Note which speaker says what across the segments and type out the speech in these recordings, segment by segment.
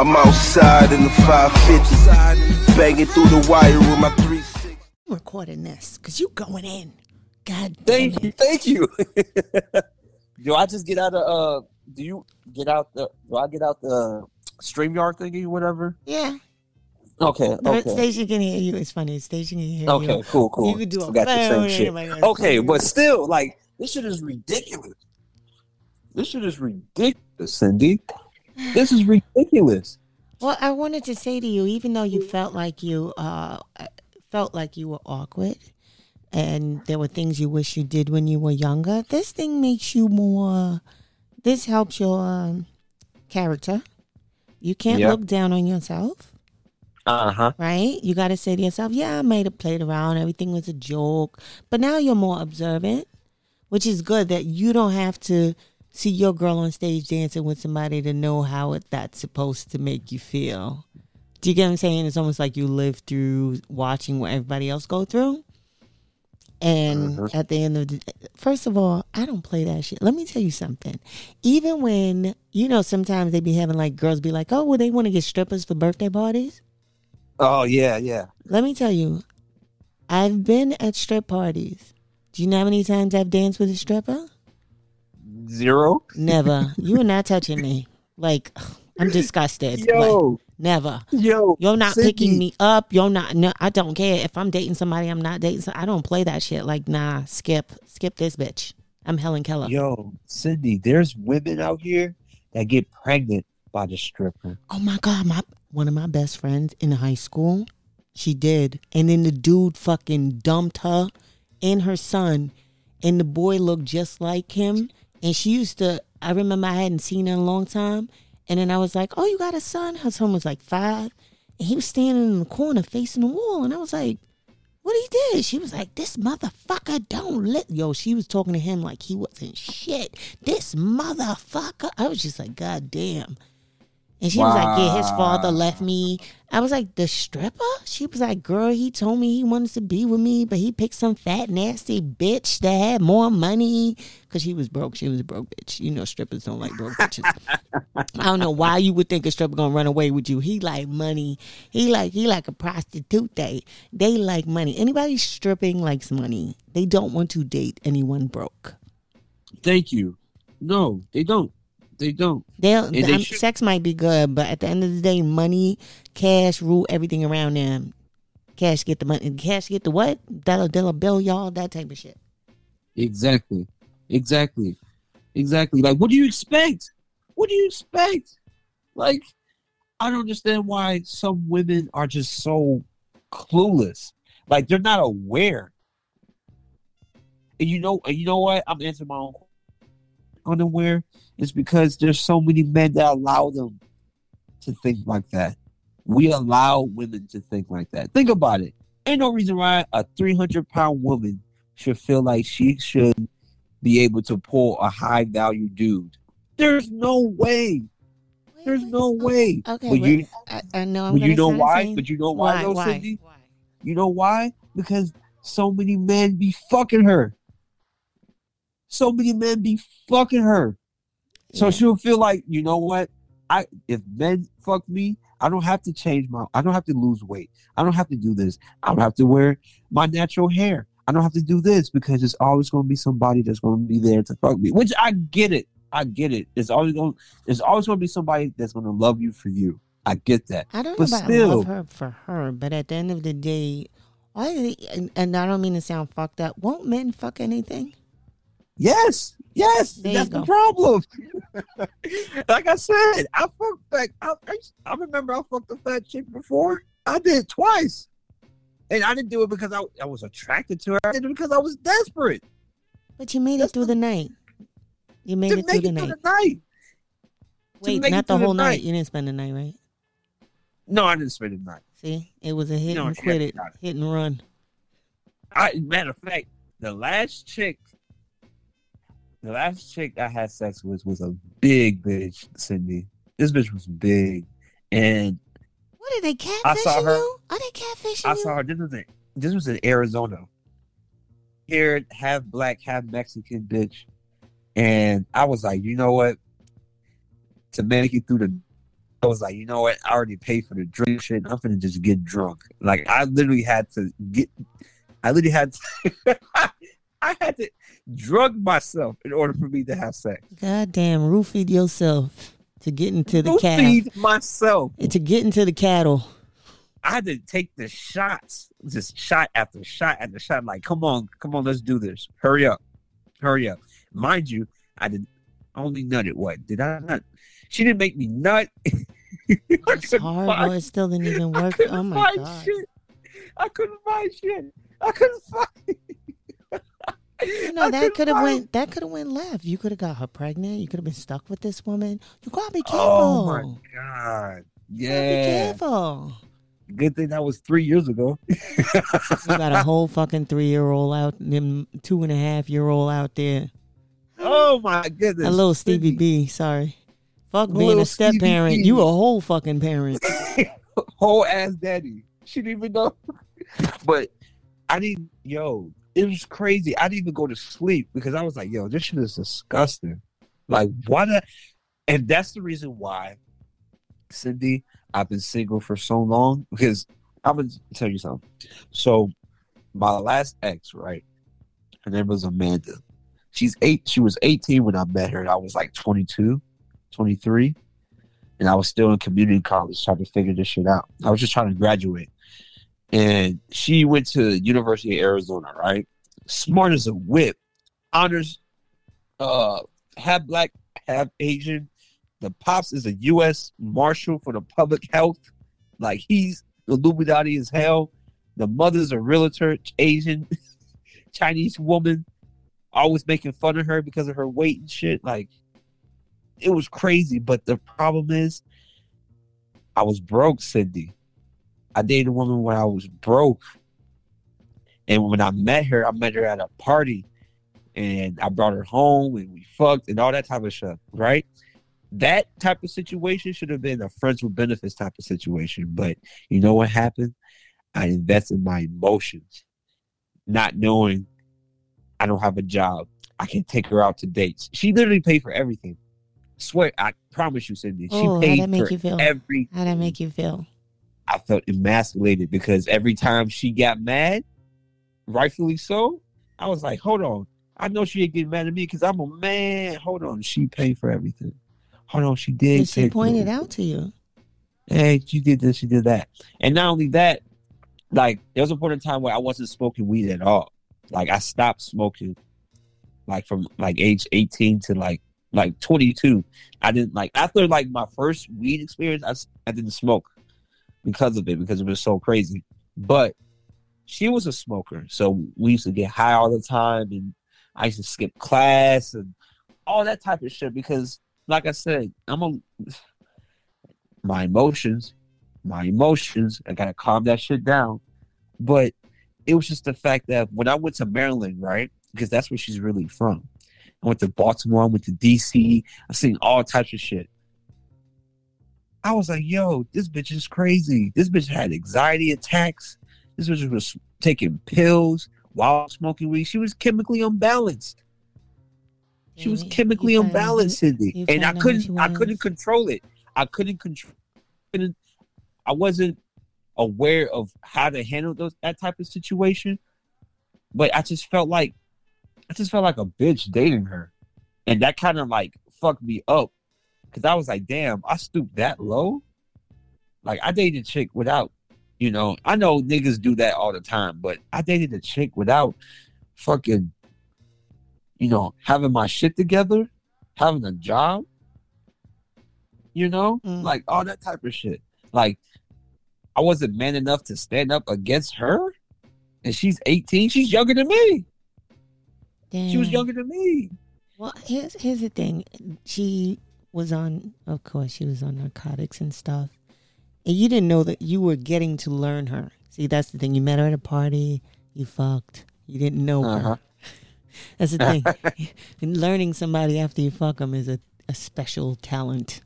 Speaker 1: I'm outside in the 550, banging through the wire with my 360.
Speaker 2: I'm recording this because you going in. God damn
Speaker 3: Thank
Speaker 2: it.
Speaker 3: you, thank you. do I just get out of uh? Do you get out the? Do I get out the Streamyard thingy, whatever?
Speaker 2: Yeah.
Speaker 3: Okay,
Speaker 2: The
Speaker 3: okay,
Speaker 2: station can hear you. It's funny. Station can hear
Speaker 3: okay,
Speaker 2: you. Okay.
Speaker 3: Cool, cool.
Speaker 2: You could do a
Speaker 3: Forgot the same shit. Okay, but still, like this shit is ridiculous. This shit is ridiculous, Cindy. This is ridiculous.
Speaker 2: Well, I wanted to say to you, even though you felt like you uh, felt like you were awkward, and there were things you wish you did when you were younger, this thing makes you more. This helps your um, character. You can't
Speaker 3: Yeah.
Speaker 2: look down on yourself,
Speaker 3: Uh huh.
Speaker 2: right? You got to say to yourself, "Yeah, I might have played around. Everything was a joke," but now you're more observant, which is good. That you don't have to see your girl on stage dancing with somebody to know how it, that's supposed to make you feel. Do you get what I'm saying? It's almost like you live through watching what everybody else go through. And
Speaker 3: Mhm.
Speaker 2: at the end of the first of all, I don't play that shit. Let me tell you something. Even when, you know, sometimes they be having like girls be like, oh, well, they want to get strippers for birthday parties.
Speaker 3: Oh yeah, yeah.
Speaker 2: Let me tell you, I've been at strip parties. Do you know how many times I've danced with a stripper?
Speaker 3: Zero.
Speaker 2: Never. you are not touching me. Like, I'm disgusted. Like,
Speaker 3: Yo,
Speaker 2: never.
Speaker 3: yo.
Speaker 2: You're not
Speaker 3: Cindy.
Speaker 2: picking me up. You're not. No, I don't care if I'm dating somebody. I'm not dating. Some, I don't play that shit. Like, nah, skip, skip this bitch. I'm Helen Keller.
Speaker 3: Yo, Cindy, there's women out here that get pregnant by the stripper.
Speaker 2: Oh my god, my one of my best friends in high school, she did, and then the dude fucking dumped her and her son, and the boy looked just like him, and she used to. I remember I hadn't seen her in a long time, and then I was like, "Oh, you got a son?" Her son was like five, and he was standing in the corner facing the wall, and I was like. What he did? She was like, "This motherfucker don't let yo." She was talking to him like he wasn't shit. This motherfucker. I was just like, "God damn." And she was like, Yeah, his father left me. I was like, The stripper? She was like, Girl, he told me he wanted to be with me, but he picked some fat, nasty bitch that had more money. Because she was broke. She was a broke bitch. You know, strippers don't like broke bitches. I don't know why you would think a stripper gonna run away with you. He like money. He like he like a prostitute. They they like money. Anybody stripping likes money. They don't want to date anyone broke.
Speaker 3: Thank you. No, they don't. They don't.
Speaker 2: They'll,
Speaker 3: they
Speaker 2: um, sex might be good, but at the end of the day, money, cash rule everything around them. Cash get the money. Cash get the what? Dollar dollar bill, y'all. That type of shit.
Speaker 3: Exactly. Exactly. Exactly. Like, what do you expect? What do you expect? Like, I don't understand why some women are just so clueless. Like, they're not aware. And you know, and you know what? I'm answering my own unaware. It's because there's so many men that allow them to think like that. We allow women to think like that. Think about it. Ain't no reason why a 300 pound woman should feel like she should be able to pull a high value dude. There's no way. There's no way.
Speaker 2: Okay,
Speaker 3: But you,
Speaker 2: I, I know. I'm
Speaker 3: you know why? But you know why,
Speaker 2: why?
Speaker 3: though,
Speaker 2: Why?
Speaker 3: Cindy? You know why? Because so many men be fucking her. So many men be fucking her. So
Speaker 2: Yeah.
Speaker 3: she'll feel like, you know what? I if men fuck me, I don't have to change my I don't have to lose weight. I don't have to do this. I don't have to wear my natural hair. I don't have to do this because it's always gonna be somebody that's gonna be there to fuck me. Which I get it. I get it. It's always gonna there's always gonna be somebody that's gonna love you for you. I get that.
Speaker 2: I don't know
Speaker 3: But
Speaker 2: about
Speaker 3: still-
Speaker 2: love her for her, but at the end of the day, why? they- And, and I don't mean to sound fucked up. Won't men fuck anything?
Speaker 3: Yes, yes,
Speaker 2: There
Speaker 3: that's the problem. like I said, I fucked like I, I, I remember I fucked a fat chick before. I did it twice, and I didn't do it because I, I was attracted to her. I did it because I was desperate
Speaker 2: But you made it through the night. You made
Speaker 3: to
Speaker 2: it through
Speaker 3: make
Speaker 2: the
Speaker 3: it through
Speaker 2: night.
Speaker 3: the night.
Speaker 2: Wait, not the
Speaker 3: through the
Speaker 2: whole night.
Speaker 3: night.
Speaker 2: You didn't spend the night, right?
Speaker 3: No, I didn't spend the night.
Speaker 2: See, it was a hit
Speaker 3: No,
Speaker 2: and quit it,
Speaker 3: it.
Speaker 2: hit and run.
Speaker 3: I matter of fact, the last chick, the last chick I had sex with was a big bitch, Cindy. This bitch was big, and
Speaker 2: What are they catfishing
Speaker 3: I saw her-
Speaker 2: you? Are they catfishing
Speaker 3: I
Speaker 2: you?
Speaker 3: saw her. This was in this was in Arizona. Here, half black, half Mexican bitch, and I was like, you know what? To make it through the, I was like, you know what? I already paid for the drink shit. I'm gonna just get drunk. Like I literally had to get. I literally had to. I had to drug myself in order for me to have sex.
Speaker 2: Goddamn, roofied yourself to get into the
Speaker 3: Who
Speaker 2: cattle.
Speaker 3: myself.
Speaker 2: To get into the cattle.
Speaker 3: I had to take the shots, just shot after shot after shot. Like, come on, come on, let's do this. Hurry up, hurry up. Mind you, I didn't only nutted. What did I not? She didn't make me nut. I
Speaker 2: It's hard,
Speaker 3: find-.
Speaker 2: It still didn't even
Speaker 3: I
Speaker 2: work.
Speaker 3: couldn't
Speaker 2: Oh my
Speaker 3: find
Speaker 2: god.
Speaker 3: shit. I couldn't find shit. I couldn't find.
Speaker 2: You know
Speaker 3: I
Speaker 2: that
Speaker 3: couldn't
Speaker 2: have went. That could have went left. You could have got her pregnant. You could have been stuck with this woman. You gotta be careful.
Speaker 3: Oh my god!
Speaker 2: Gotta be
Speaker 3: Yeah.
Speaker 2: careful.
Speaker 3: Good thing that was three years ago.
Speaker 2: You got a whole fucking three year old out, them two and a half year old out there.
Speaker 3: oh my goodness!
Speaker 2: A little Stevie B. Sorry. Fuck being a step
Speaker 3: Stevie
Speaker 2: parent.
Speaker 3: B.
Speaker 2: You a whole fucking parent.
Speaker 3: whole ass daddy. She didn't even know. But I didn't, yo, it was crazy. I didn't even go to sleep because I was like, yo, this shit is disgusting. Like, why the and that's the reason why, Cindy, I've been single for so long because I'm gonna tell you something. So my last ex, right? Her name was Amanda. She's eight, she was 18 when I met her, I was like 22, 23 and I was still in community college trying to figure this shit out. I was just trying to graduate. And she went to University of Arizona, right? Smart as a whip. Honors uh half black, half Asian. The pops is a US Marshal for the public health. Like he's Illuminati as hell. The mother's a realtor, Asian, Chinese woman, always making fun of her because of her weight and shit. Like it was crazy. But the problem is, I was broke, Cindy. I dated a woman when I was broke. And when I met her, I met her at a party and I brought her home and we fucked and all that type of stuff, right? That type of situation should have been a friends with benefits type of situation. But you know what happened? I invested my emotions, not knowing I don't have a job. I can take her out to dates. She literally paid for everything. Swear, I promise you, Cindy. She
Speaker 2: Oh, how'd that make
Speaker 3: for
Speaker 2: you feel?
Speaker 3: every.
Speaker 2: How'd that make you feel?
Speaker 3: I felt emasculated because every time she got mad, rightfully so, I was like, hold on. I know she ain't getting mad at me because I'm a man. Hold on. She paid for everything. Hold on. She did.
Speaker 2: And she pointed out to you.
Speaker 3: Hey, she did this, she did that. And not only that, like, there was a point in time where I wasn't smoking weed at all. Like, I stopped smoking, like, from like age 18 to like like 22. I didn't like after like my first weed experience. I, I didn't smoke because of it because it was so crazy. But she was a smoker, so we used to get high all the time, and I used to skip class and all that type of shit because, like I said, I'm a my emotions, my emotions. I gotta calm that shit down. But it was just the fact that when I went to Maryland, right? Because that's where she's really from. I went to Baltimore, I went to DC, I've seen all types of shit. I was like, yo, this bitch is crazy. This bitch had anxiety attacks. This bitch was taking pills while smoking weed. She was chemically unbalanced. She was chemically
Speaker 2: you
Speaker 3: unbalanced, Cindy, and I
Speaker 2: found out who
Speaker 3: couldn't. I couldn't control it. I couldn't control. Couldn't, I wasn't aware of how to handle those that type of situation, but I just felt like, I just felt like a bitch dating her, and that kind of like fucked me up, because I was like, damn, I stooped that low. Like I dated a chick without, you know, I know niggas do that all the time, but I dated a chick without fucking you know, having my shit together, having a job, you know,
Speaker 2: Mm.
Speaker 3: like all that type of shit. Like, I wasn't man enough to stand up against her, and she's 18. She's younger than me. She was younger than me.
Speaker 2: Well, here's here's the thing. She was on, of course, she was on narcotics and stuff, and you didn't know that you were getting to learn her. See, that's the thing. You met her at a party. You fucked. You didn't know
Speaker 3: Uh-huh.
Speaker 2: her. That's the thing. and learning somebody after you fuck them is a, a special talent.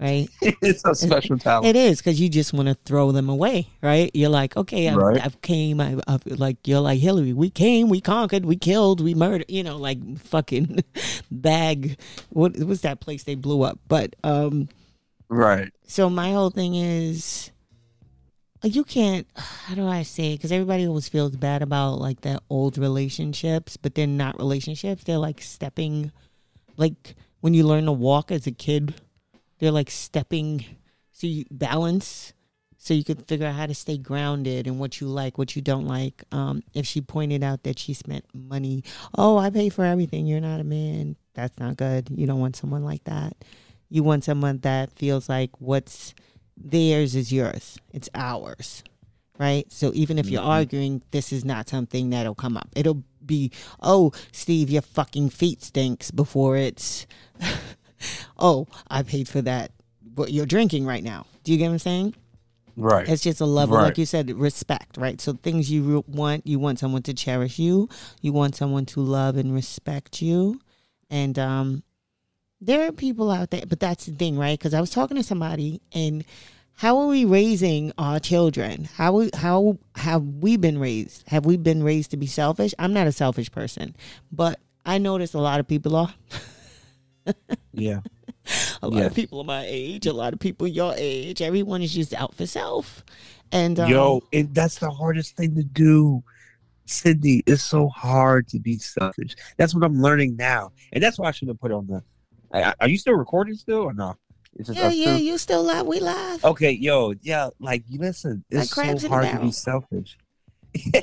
Speaker 2: Right?
Speaker 3: it's a special talent.
Speaker 2: It is because you just want to throw them away, right? You're like, okay, I've,
Speaker 3: Right.
Speaker 2: I've came, I, I've like you're like Hillary. We came, we conquered, we killed, we murdered. You know, like fucking bag. What was that place they blew up? But um,
Speaker 3: Right.
Speaker 2: so my whole thing is, you can't. How do I say? Because everybody always feels bad about like that old relationships, but they're not relationships. They're like stepping, like when you learn to walk as a kid, they're like stepping. So you balance, so you could figure out how to stay grounded and what you like, what you don't like. Um, if she pointed out that she spent money, oh, I pay for everything. You're not a man. That's not good. You don't want someone like that. You want someone that feels like what's theirs is yours. It's ours. Right? So even if you're arguing, this is not something that'll come up. It'll be, oh, Steve, your fucking feet stinks before it's, oh, I paid for that. What you're drinking right now. Do you get what I'm saying?
Speaker 3: Right.
Speaker 2: It's just a level,
Speaker 3: Right.
Speaker 2: like you said, respect, right? So things you want, you want someone to cherish you, you want someone to love and respect you, and um, there are people out there, but that's the thing, right? Because I was talking to somebody, and how are we raising our children? How we, how have we been raised? Have we been raised to be selfish? I'm not a selfish person, but I notice a lot of people are.
Speaker 3: yeah.
Speaker 2: A lot
Speaker 3: Yeah.
Speaker 2: of people my age, a lot of people your age. Everyone is just out for self, and um,
Speaker 3: Yo, and that's the hardest thing to do. Cindy, it's so hard to be selfish. That's what I'm learning now, and that's why I should have put on the. I- Are you still recording still or no?
Speaker 2: Yeah, yeah,
Speaker 3: two?
Speaker 2: you still live. We live.
Speaker 3: Okay, yo, yeah, like you listen, it's
Speaker 2: crabs
Speaker 3: so hard to be selfish.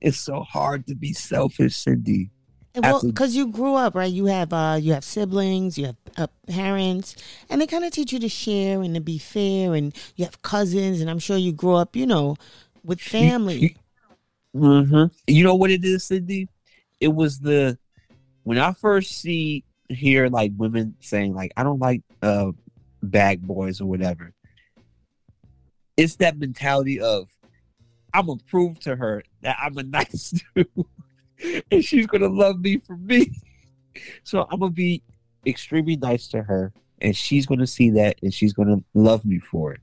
Speaker 3: it's so hard to be selfish, Cindy.
Speaker 2: Well, because you grew up, right? You have uh, you have siblings, you have uh, parents, and they kind of teach you to share and to be fair. And you have cousins, and I'm sure you grew up, you know, with family.
Speaker 3: hmm You know what it is, Cindy? It was the when I first see hear like women saying like I don't like uh bag boys or whatever. It's that mentality of I'm gonna prove to her that I'm a nice dude, and she's gonna love me for me. So I'm gonna be extremely nice to her, and she's gonna see that, and she's gonna love me for it.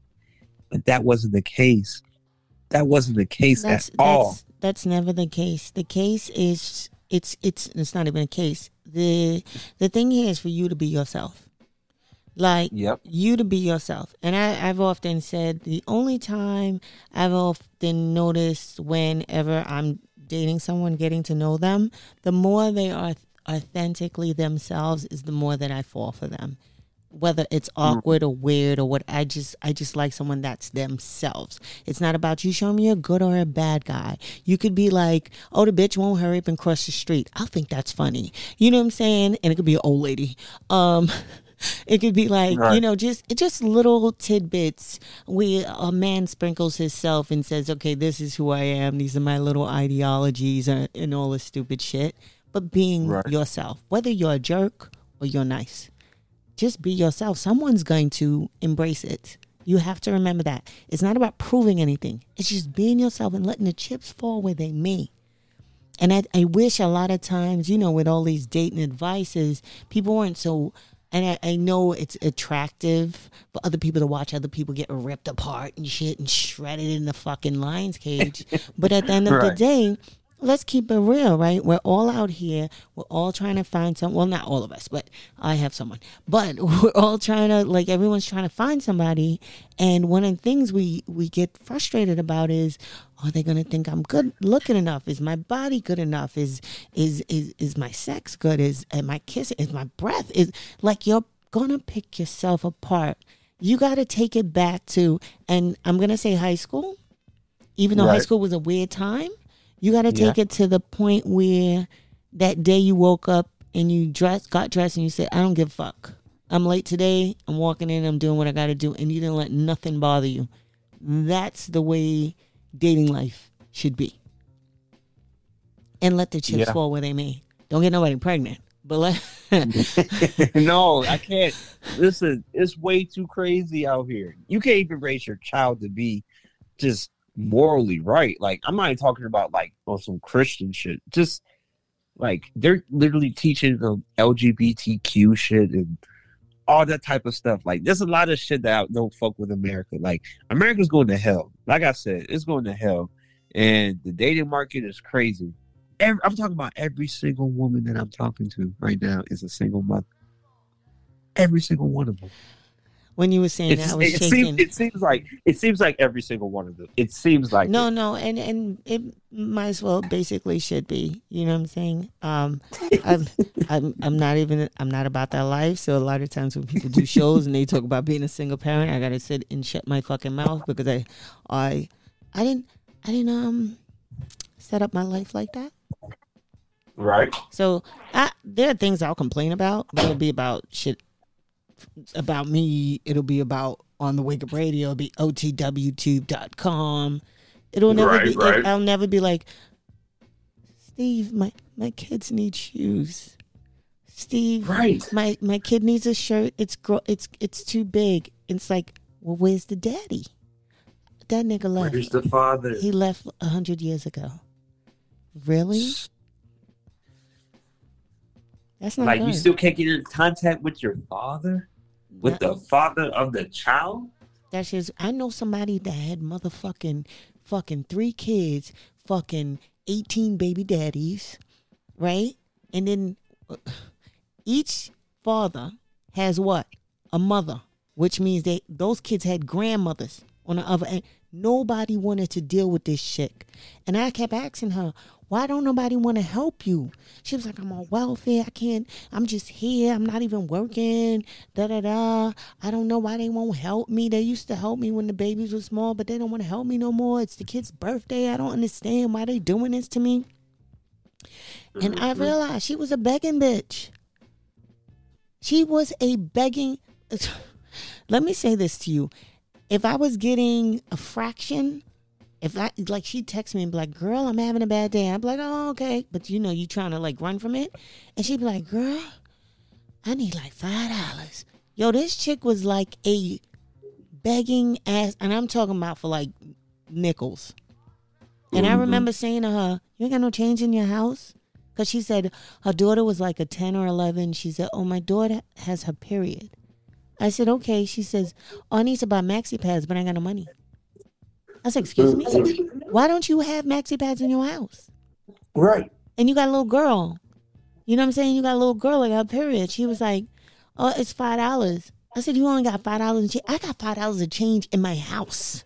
Speaker 3: But that wasn't the case. That wasn't the case
Speaker 2: That's
Speaker 3: at all.
Speaker 2: that's that's never the case. The case is it's it's it's not even a case. the The thing here is for you to be yourself. Like
Speaker 3: Yep.
Speaker 2: you to be yourself. And I, I've often said the only time I've often noticed whenever I'm dating someone, getting to know them, the more they are authentically themselves is the more that I fall for them. Whether it's awkward or weird or what, I just I just like someone that's themselves. It's not about you showing me a good or a bad guy. You could be like, oh, the bitch won't hurry up and cross the street. I'll think that's funny. You know what I'm saying? And it could be an old lady. Um, it could be like you know just just little tidbits. Where a man sprinkles himself and says okay this is who i am. These are my little ideologies and, and all this stupid shit. But being
Speaker 3: Right.
Speaker 2: yourself whether you're a jerk or you're nice just be yourself. Someone's going to embrace it. You have to remember that. It's not about proving anything. It's just being yourself and letting the chips fall where they may. And I, I wish a lot of times, you know, with all these dating advices, people weren't so. And I, I know it's attractive for other people to watch other people get ripped apart and shit and shredded in the fucking lion's cage. but at the end of the day, let's keep it real, right? We're all out here. We're all trying to find some. Well, not all of us, but I have someone. But we're all trying to, like, everyone's trying to find somebody. And one of the things we we get frustrated about is, are they going to think I'm good looking enough? Is my body good enough? Is is is is my sex good? Is am I kissing? Is my breath? Is like you're gonna pick yourself apart. You got to take it back to, and I'm gonna say high school even though high school was a weird time, you got to
Speaker 3: Yeah.
Speaker 2: take it to the point where that day you woke up and you dressed, got dressed, and you said, "I don't give a fuck. I'm late today. I'm walking in. I'm doing what I got to do," and you didn't let nothing bother you. That's the way dating life should be. And let the chips
Speaker 3: Yeah.
Speaker 2: fall where they may. Don't get nobody pregnant, but let.
Speaker 3: no, I can't. Listen, it's way too crazy out here. You can't even raise your child to be just morally right. Like, I'm not even talking about like on some Christian shit. Just like they're literally teaching them LGBTQ shit and all that type of stuff. Like there's a lot of shit that I don't fuck with America. Like America's going to hell. Like I said, it's going to hell, and the dating market is crazy. Every, I'm talking about every single woman that I'm talking to right now is a single mother. Every single one of them.
Speaker 2: When you were saying
Speaker 3: It's,
Speaker 2: that, I was
Speaker 3: it,
Speaker 2: shaking.
Speaker 3: seems, it seems like it seems like every single one of them. It seems like
Speaker 2: no,
Speaker 3: it.
Speaker 2: no, and and it might as well basically should be. You know what I'm saying? Um, I'm I'm I'm not even I'm not about that life. So a lot of times when people do shows and they talk about being a single parent, I gotta sit and shut my fucking mouth because I I I didn't I didn't um set up my life like that.
Speaker 3: right.
Speaker 2: So I, there are things I'll complain about, but it'll be about shit about me. It'll be about on the Wake Up Radio. It'll be otwtube.com. It'll never
Speaker 3: Right,
Speaker 2: be.
Speaker 3: right.
Speaker 2: I'll never be like, Steve, my my kids need shoes. Steve,
Speaker 3: Right.
Speaker 2: my my kid needs a shirt. It's gro- it's it's too big. It's like, well, where's the daddy? That nigga left.
Speaker 3: Where's the father?
Speaker 2: He left a hundred years ago. Really? That's not
Speaker 3: Like
Speaker 2: good.
Speaker 3: you still can't get in contact with your father, with the father of the child.
Speaker 2: That's just I know somebody that had motherfucking fucking three kids, fucking eighteen baby daddies, right? And then uh, each father has what? A mother, which means they those kids had grandmothers on the other end. Nobody wanted to deal with this shit. And I kept asking her, why don't nobody want to help you? She was like, I'm on welfare. I can't, I'm just here. I'm not even working. Da da da. I don't know why they won't help me. They used to help me when the babies were small, but they don't want to help me no more. It's the kid's birthday. I don't understand why they doing this to me. And I mm-hmm. realized she was a begging bitch. She was a begging. Let me say this to you. If I was getting a fraction, if I like she texts me and be like, girl, I'm having a bad day. I'd be like, oh, okay. But you know, you trying to like run from it. And she'd be like, girl, I need like five dollars. Yo, this chick was like a begging ass and I'm talking about for like nickels. And I mm-hmm. remember saying to her, You ain't got no change in your house? Because she said her daughter was like a 10 or 11. She said, Oh, my daughter has her period. I said, Okay. She says, Oh, I need to buy maxi pads, but I ain't got no money. I said, Excuse me? Why don't you have maxi pads in your house?
Speaker 3: Right.
Speaker 2: And you got a little girl. You know what I'm saying? You got a little girl like her period. She was like, Oh, it's five dollars. I said, You only got five dollars I got five dollars of change in my house.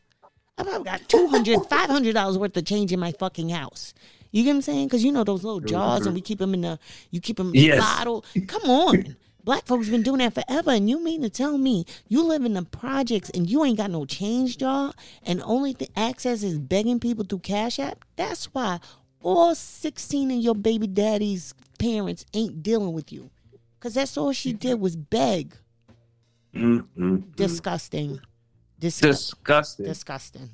Speaker 2: I probably got 200 $500 worth of change in my fucking house. You get what I'm saying? Because you know those little jars and we keep them in the, you keep them in
Speaker 3: Yes.
Speaker 2: the bottle. Come on. Black folks been doing that forever. And you mean to tell me you live in the projects and you ain't got no change y'all, and only the access is begging people through Cash App? That's why all 16 of your baby daddy's parents ain't dealing with you. Because that's all she did was beg.
Speaker 3: Mm-mm.
Speaker 2: Disgusting. Disgusting.
Speaker 3: Disgusting.
Speaker 2: Disgusting.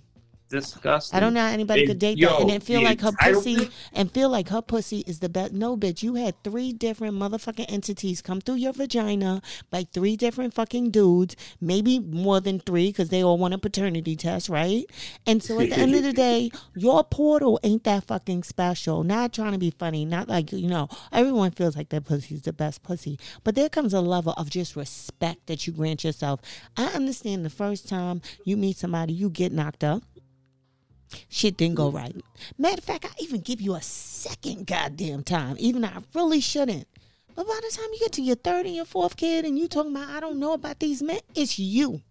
Speaker 3: Disgusting.
Speaker 2: I don't know how anybody
Speaker 3: And,
Speaker 2: could date
Speaker 3: yo,
Speaker 2: that and then feel like her pussy and feel like her pussy is the best. No, bitch, you had three different motherfucking entities come through your vagina by three different fucking dudes, maybe more than three because they all want a paternity test, right? And so at the end of the day, your portal ain't that fucking special. Not trying to be funny, not like you know everyone feels like their pussy's the best pussy, but there comes a level of just respect that you grant yourself. I understand the first time you meet somebody, you get knocked up shit didn't go right. Matter of fact, I even give you a second goddamn time, even though I really shouldn't. But by the time you get to your third and your fourth kid and you talking about I don't know about these men, it's you.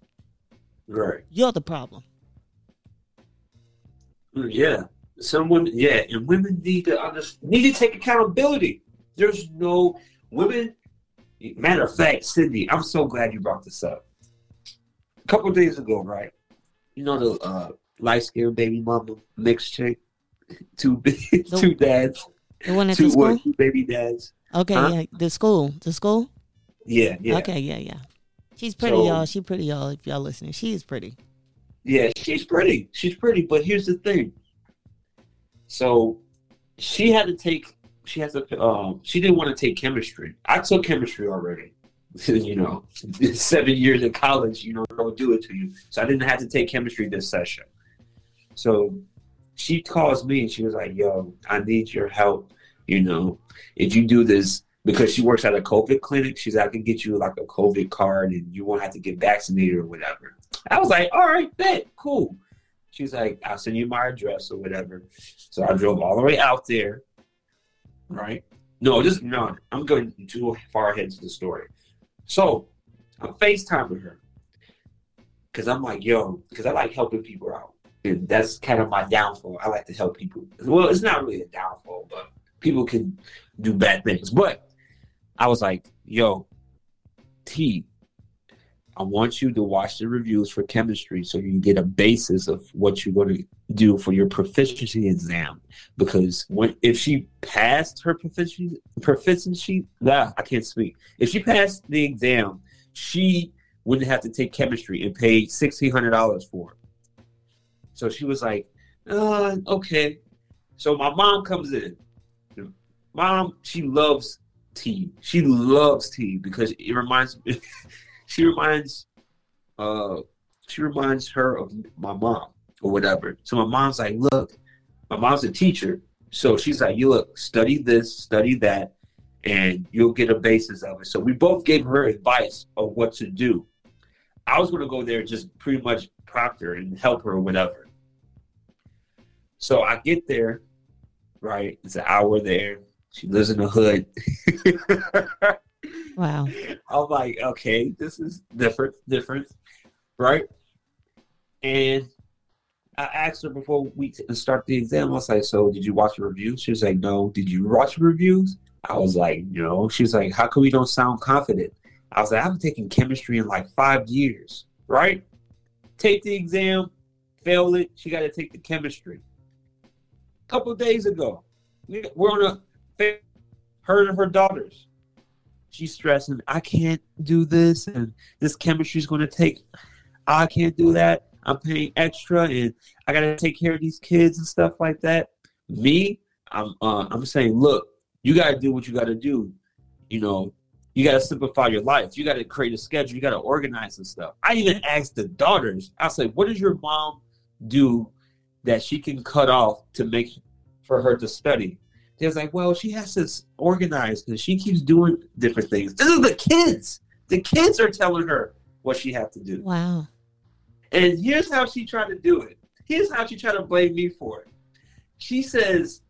Speaker 3: Right.
Speaker 2: You're the problem.
Speaker 3: Mm, Yeah. Someone, yeah, and women need to understand, need to take accountability. There's no women. Matter of fact, Cindy, I'm so glad you brought this up. A couple days ago, right? You know the uh, light skinned baby mama mixed chick, two two dads,
Speaker 2: The one at
Speaker 3: two
Speaker 2: the school?
Speaker 3: baby dads.
Speaker 2: Okay,
Speaker 3: Huh?
Speaker 2: yeah. The school. The school?
Speaker 3: Yeah, yeah,
Speaker 2: Okay, yeah, yeah. She's pretty,
Speaker 3: So-
Speaker 2: y'all. She pretty, y'all, if y'all listening. She is pretty.
Speaker 3: yeah. She's pretty. She's pretty, but here's the thing. So she had to take. She has to. Um, she didn't want to take chemistry. I took chemistry already. you know, seven years in college. You know, don't do it to you. So I didn't have to take chemistry this session. So she calls me and she was like, "Yo, I need your help. You know, if you do this because she works at a COVID clinic. She's like, I can get you like a COVID card and you won't have to get vaccinated or whatever. I was like, all right, bet, cool. She's like, I'll send you my address or whatever. So I drove all the way out there, right? No, just no, I'm going too far ahead to the story. So I'm FaceTiming her because I'm like, yo, because I like helping people out. That's kind of my downfall. I like to help people. Well, it's not really a downfall, but people can do bad things. But I was like, yo, T, I want you to watch the reviews for chemistry so you can get a basis of what you're going to do for your proficiency exam. Because when if she passed her proficiency proficiency, nah, I can't speak. If she passed the exam, she wouldn't have to take chemistry and pay sixteen hundred dollars for it. So she was like, uh, okay. So my mom comes in. Mom, she loves tea. She loves tea because it reminds me. she reminds, uh, she reminds her of my mom or whatever. So my mom's like, look, my mom's a teacher, so she's like, you look, study this, study that, and you'll get a basis of it. So we both gave her advice of what to do. I was going to go there just pretty much proctor and help her or whatever. So I get there, right? It's an hour there. She lives in the hood.
Speaker 2: Wow.
Speaker 3: I'm like, okay, this is different, different, right? And I asked her before we start the exam. I was like, so did you watch the reviews? She was like, no. Did you watch the reviews? I was like, no. She was like, how come we don't sound confident? I was like, I've taken chemistry in like five years, right? Take the exam, fail it. She got to take the chemistry. Couple days ago, we- we're on a her and her daughters. She's stressing i can't do this and this chemistry is going to take i can't do that. I'm paying extra and i got to take care of these kids and stuff like that. Me i'm uh, i'm saying look you got to do what you got to do. You know you got to simplify your life. You got to create a schedule. You got to organize and stuff. I even asked the daughters i said what does your mom do that she can cut off to make for her to study was like, well, she has to organize because she keeps doing different things. This is the kids. The kids are telling her what she has to do.
Speaker 2: Wow.
Speaker 3: And here's how she tried to do it. Here's how she tried to blame me for it. She says,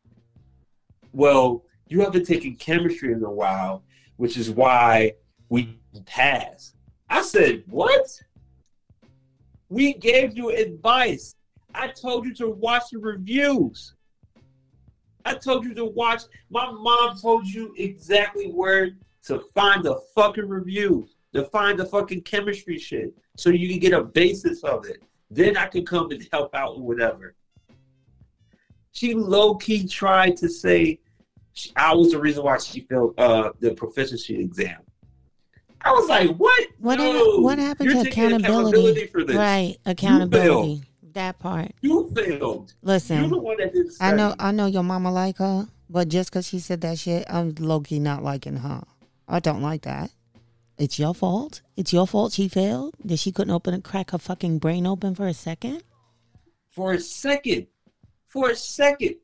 Speaker 3: well, you haven't taken chemistry in a while, which is why we passed. I said, what? We gave you advice. I told you to watch the reviews. I told you to watch. My mom told you exactly where to find the fucking reviews, to find the fucking chemistry shit, so you can get a basis of it. Then I can come and help out or whatever. She low key tried to say she, I was the reason why she failed uh, the proficiency exam. I was like, what?
Speaker 2: What
Speaker 3: No,
Speaker 2: hap- what happened to
Speaker 3: taking
Speaker 2: accountability?
Speaker 3: for this.
Speaker 2: Right, accountability. That part.
Speaker 3: You failed. You're
Speaker 2: Listen,
Speaker 3: the one that did
Speaker 2: I know. I know your mama like her, but just because she said that shit, I'm low key not liking her. I don't like that. It's your fault. It's your fault she failed. That she couldn't open and crack her fucking brain open for a second.
Speaker 3: for a second, for a second,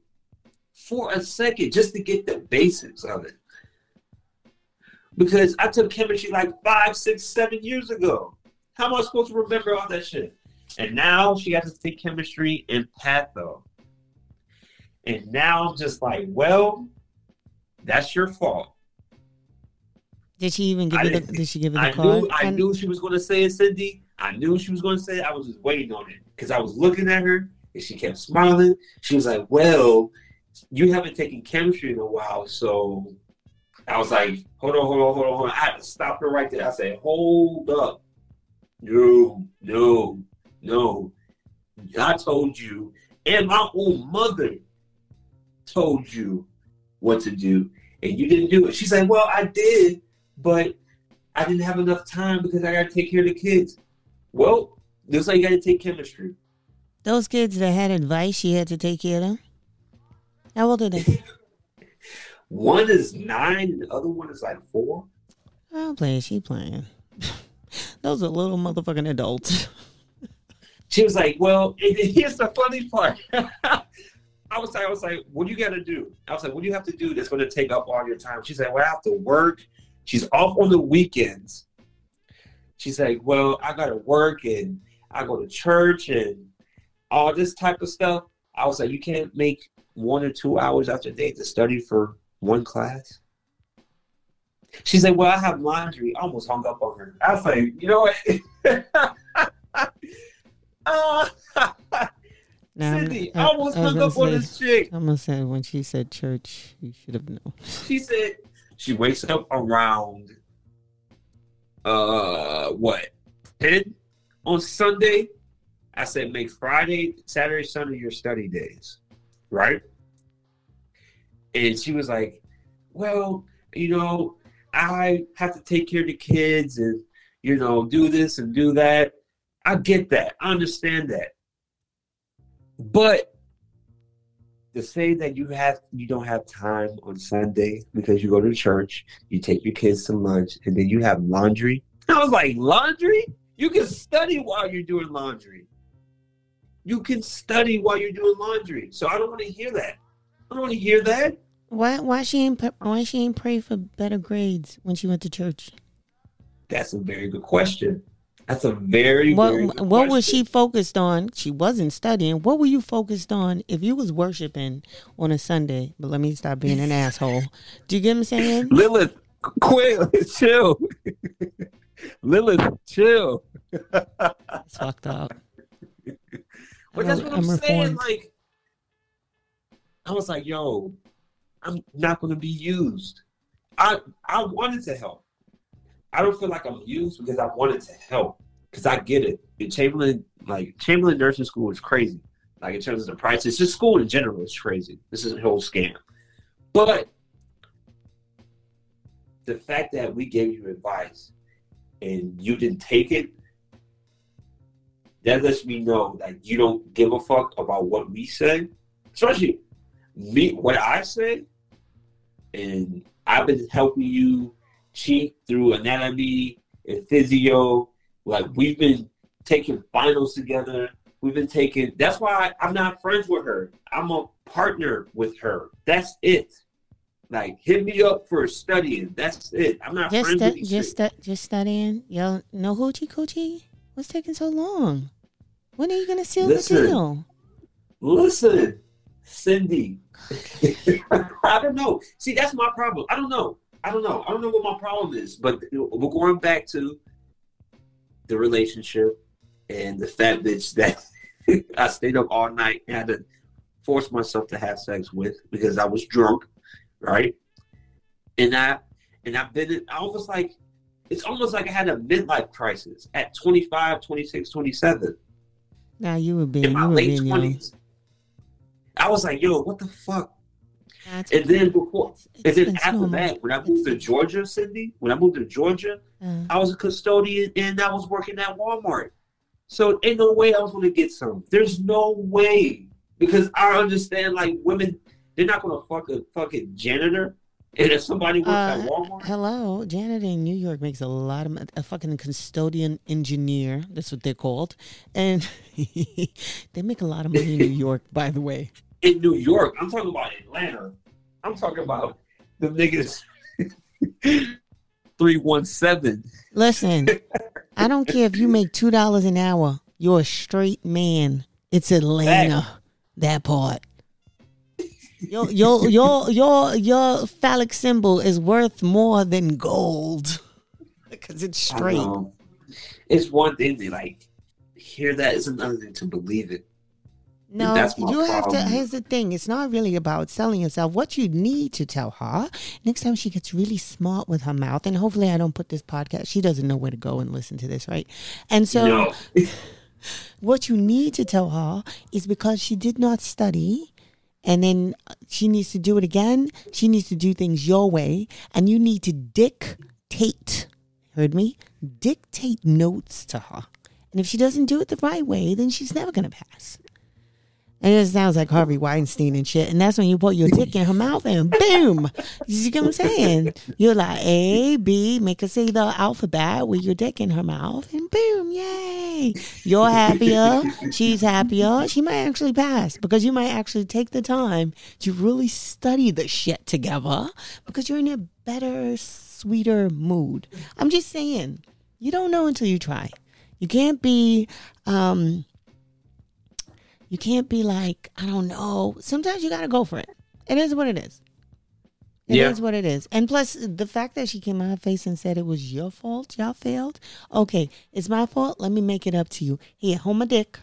Speaker 3: for a second, just to get the basics of it. Because I took chemistry like five, six, seven years ago. How am I supposed to remember all that shit? And now she has to take chemistry and patho. And now I'm just like, well, that's your fault.
Speaker 2: Did she even give
Speaker 3: I
Speaker 2: you the?
Speaker 3: didn't-
Speaker 2: she give you the
Speaker 3: I
Speaker 2: card?
Speaker 3: knew I knew she was gonna say it, Cindy. I knew she was gonna say it. I was just waiting on it because I was looking at her and she kept smiling. She was like, "Well, you haven't taken chemistry in a while, so." I was like, "Hold on, hold on, hold on, hold on." I had to stop her right there. I said, "Hold up, no, no, no." I told you, and my own mother told you what to do, and you didn't do it. She's like, "Well, I did." but I didn't have enough time because I got to take care of the kids. Well, looks like you got to take chemistry.
Speaker 2: Those kids that had advice, she had to take care of them. How old are they?
Speaker 3: One is nine, and the other one is like four.
Speaker 2: I'm playing. She playing. Those are little motherfucking adults.
Speaker 3: She was like, "Well, here's the funny part. I was like, I was like, what do you got to do? I was like, what do you have to do that's going to take up all your time? She said, well, I have to work. She's off on the weekends. She's like, well, I got to work and I go to church and all this type of stuff. I was like, you can't make one or two hours your day to study for one class. She said, well, I have laundry. I almost hung up on her. I was like, you know what? uh,
Speaker 2: Now,
Speaker 3: Cindy,
Speaker 2: I-
Speaker 3: I almost
Speaker 2: I was
Speaker 3: hung up on
Speaker 2: say-
Speaker 3: this chick.
Speaker 2: I'm gonna say when she said church, you should have known.
Speaker 3: She said she wakes up around uh what ten on Sunday. I said make Friday, Saturday, Sunday your study days, right? And she was like, "Well, you know, I have to take care of the kids and you know do this and do that. I get that. I understand that, but." to say that you have you don't have time on Sunday because you go to church, you take your kids to lunch, and then you have laundry. I was like, laundry? You can study while you're doing laundry. You can study while you're doing laundry. So I don't want to hear that. I don't want to hear that.
Speaker 2: Why? Why she ain't? Why she ain't pray for better grades when she went to church?
Speaker 3: That's a very good question. That's a very
Speaker 2: What?
Speaker 3: very
Speaker 2: What was she focused on? She wasn't studying. What were you focused on if you was worshiping on a Sunday? But let me stop being an asshole. Do you get what I'm saying?
Speaker 3: Lilith, quit, chill. Lilith, chill.
Speaker 2: It's fucked up.
Speaker 3: But that's what I'm,
Speaker 2: I'm
Speaker 3: saying.
Speaker 2: reformed.
Speaker 3: Like, I was like, yo, I'm not going to be used. I I wanted to help. I don't feel like I'm used because I wanted to help. Because I get it. In Chamberlain, like Chamberlain Nursing School is crazy. Like in terms of the prices, just school in general is crazy. This is a whole scam. But the fact that we gave you advice and you didn't take it that lets me know that you don't give a fuck about what we say, especially me, what I say. And I've been helping you cheat through anatomy and physio. Like we've been taking finals together. We've been taking. That's why I'm not friends with her. I'm a partner with her. That's it. Like hit me up for studying. That's it. I'm not
Speaker 2: Just
Speaker 3: friends
Speaker 2: stu-
Speaker 3: with these
Speaker 2: just stu- just studying. Yo, no hoochie coochie. What's taking so long? When are you gonna seal
Speaker 3: Listen.
Speaker 2: the deal?
Speaker 3: Listen, Cindy. I don't know. See, that's my problem. I don't know. I don't know. I don't know what my problem is. But we're going back to the relationship and the fat bitch that I stayed up all night and had to force myself to have sex with because I was drunk, right? And I and I've been in, I was like it's almost like I had a midlife crisis at 25, 26, 27
Speaker 2: Now you were being
Speaker 3: in my late twenties. I was like, yo, what the fuck?
Speaker 2: That's
Speaker 3: And then before
Speaker 2: it's-
Speaker 3: and then after
Speaker 2: normal.
Speaker 3: that, when I moved to Georgia, Cindy, when I moved to Georgia,
Speaker 2: Uh,
Speaker 3: I was a custodian and I was working at Walmart. So ain't no way I was gonna get some. There's no way. Because I understand like women, they're not gonna fuck a fucking janitor. And if somebody works
Speaker 2: Uh,
Speaker 3: at Walmart,
Speaker 2: Hello, janitor in New York makes a lot of a fucking custodian engineer. That's what they're called, and they make a lot of money in New York. By the way,
Speaker 3: in New York, I'm talking about Atlanta. I'm talking about the niggas three one seven.
Speaker 2: listen, I don't care if you make two dollars an hour. You're a straight man. It's Atlanta. That part. Your your your your your phallic symbol is worth more than gold because it's straight.
Speaker 3: It's one thing to like hear that. It's another thing to believe it.
Speaker 2: No, you have to. Here's the thing: it's not really about selling yourself. What you need to tell her next time she gets really smart with her mouth, and hopefully I don't put this podcast. She doesn't know where to go and listen to this, right? And so,
Speaker 3: no,
Speaker 2: what you need to tell her is because she did not study, and then she needs to do it again. She needs to do things your way, and you need to dictate. Heard me? Dictate notes to her, and if she doesn't do it the right way, then she's never gonna pass. And it sounds like Harvey Weinstein and shit. And that's when you put your dick in her mouth and boom. You see what I'm saying? You're like A, B, make her say the alphabet with your dick in her mouth and boom, yay. You're happier. She's happier. She might actually pass because you might actually take the time to really study the shit together because you're in a better, sweeter mood. I'm just saying, you don't know until you try. You can't be, um, you can't be like, I don't know. Sometimes you got to go for it. It is what it is. It is
Speaker 3: Yeah.
Speaker 2: what it is. And plus, the fact that she came out her face and said it was your fault, y'all failed. Okay, it's my fault. Let me make it up to you. Here, hold my dick.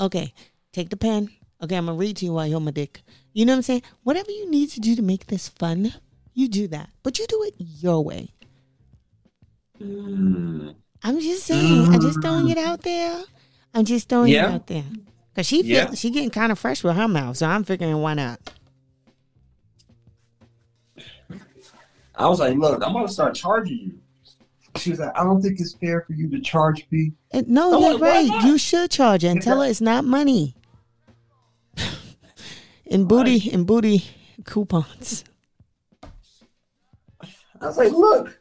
Speaker 2: Okay, take the pen. Okay, I'm going to read to you while you hold my dick. You know what I'm saying? Whatever you need to do to make this fun, you do that. But you do it your way.
Speaker 3: Mm.
Speaker 2: I'm just saying. I'm just throwing it out there. I'm just throwing
Speaker 3: Yeah.
Speaker 2: it out there. Cause she feel,
Speaker 3: Yeah.
Speaker 2: she getting kind of fresh with her mouth, so I'm figuring why not.
Speaker 3: I was like, look, I'm gonna start charging you. She was like, I don't think it's fair for you to charge me.
Speaker 2: And no,
Speaker 3: I'm
Speaker 2: you're
Speaker 3: like,
Speaker 2: right. You should charge her and tell her it's not money. in booty, in booty coupons.
Speaker 3: I was like, look,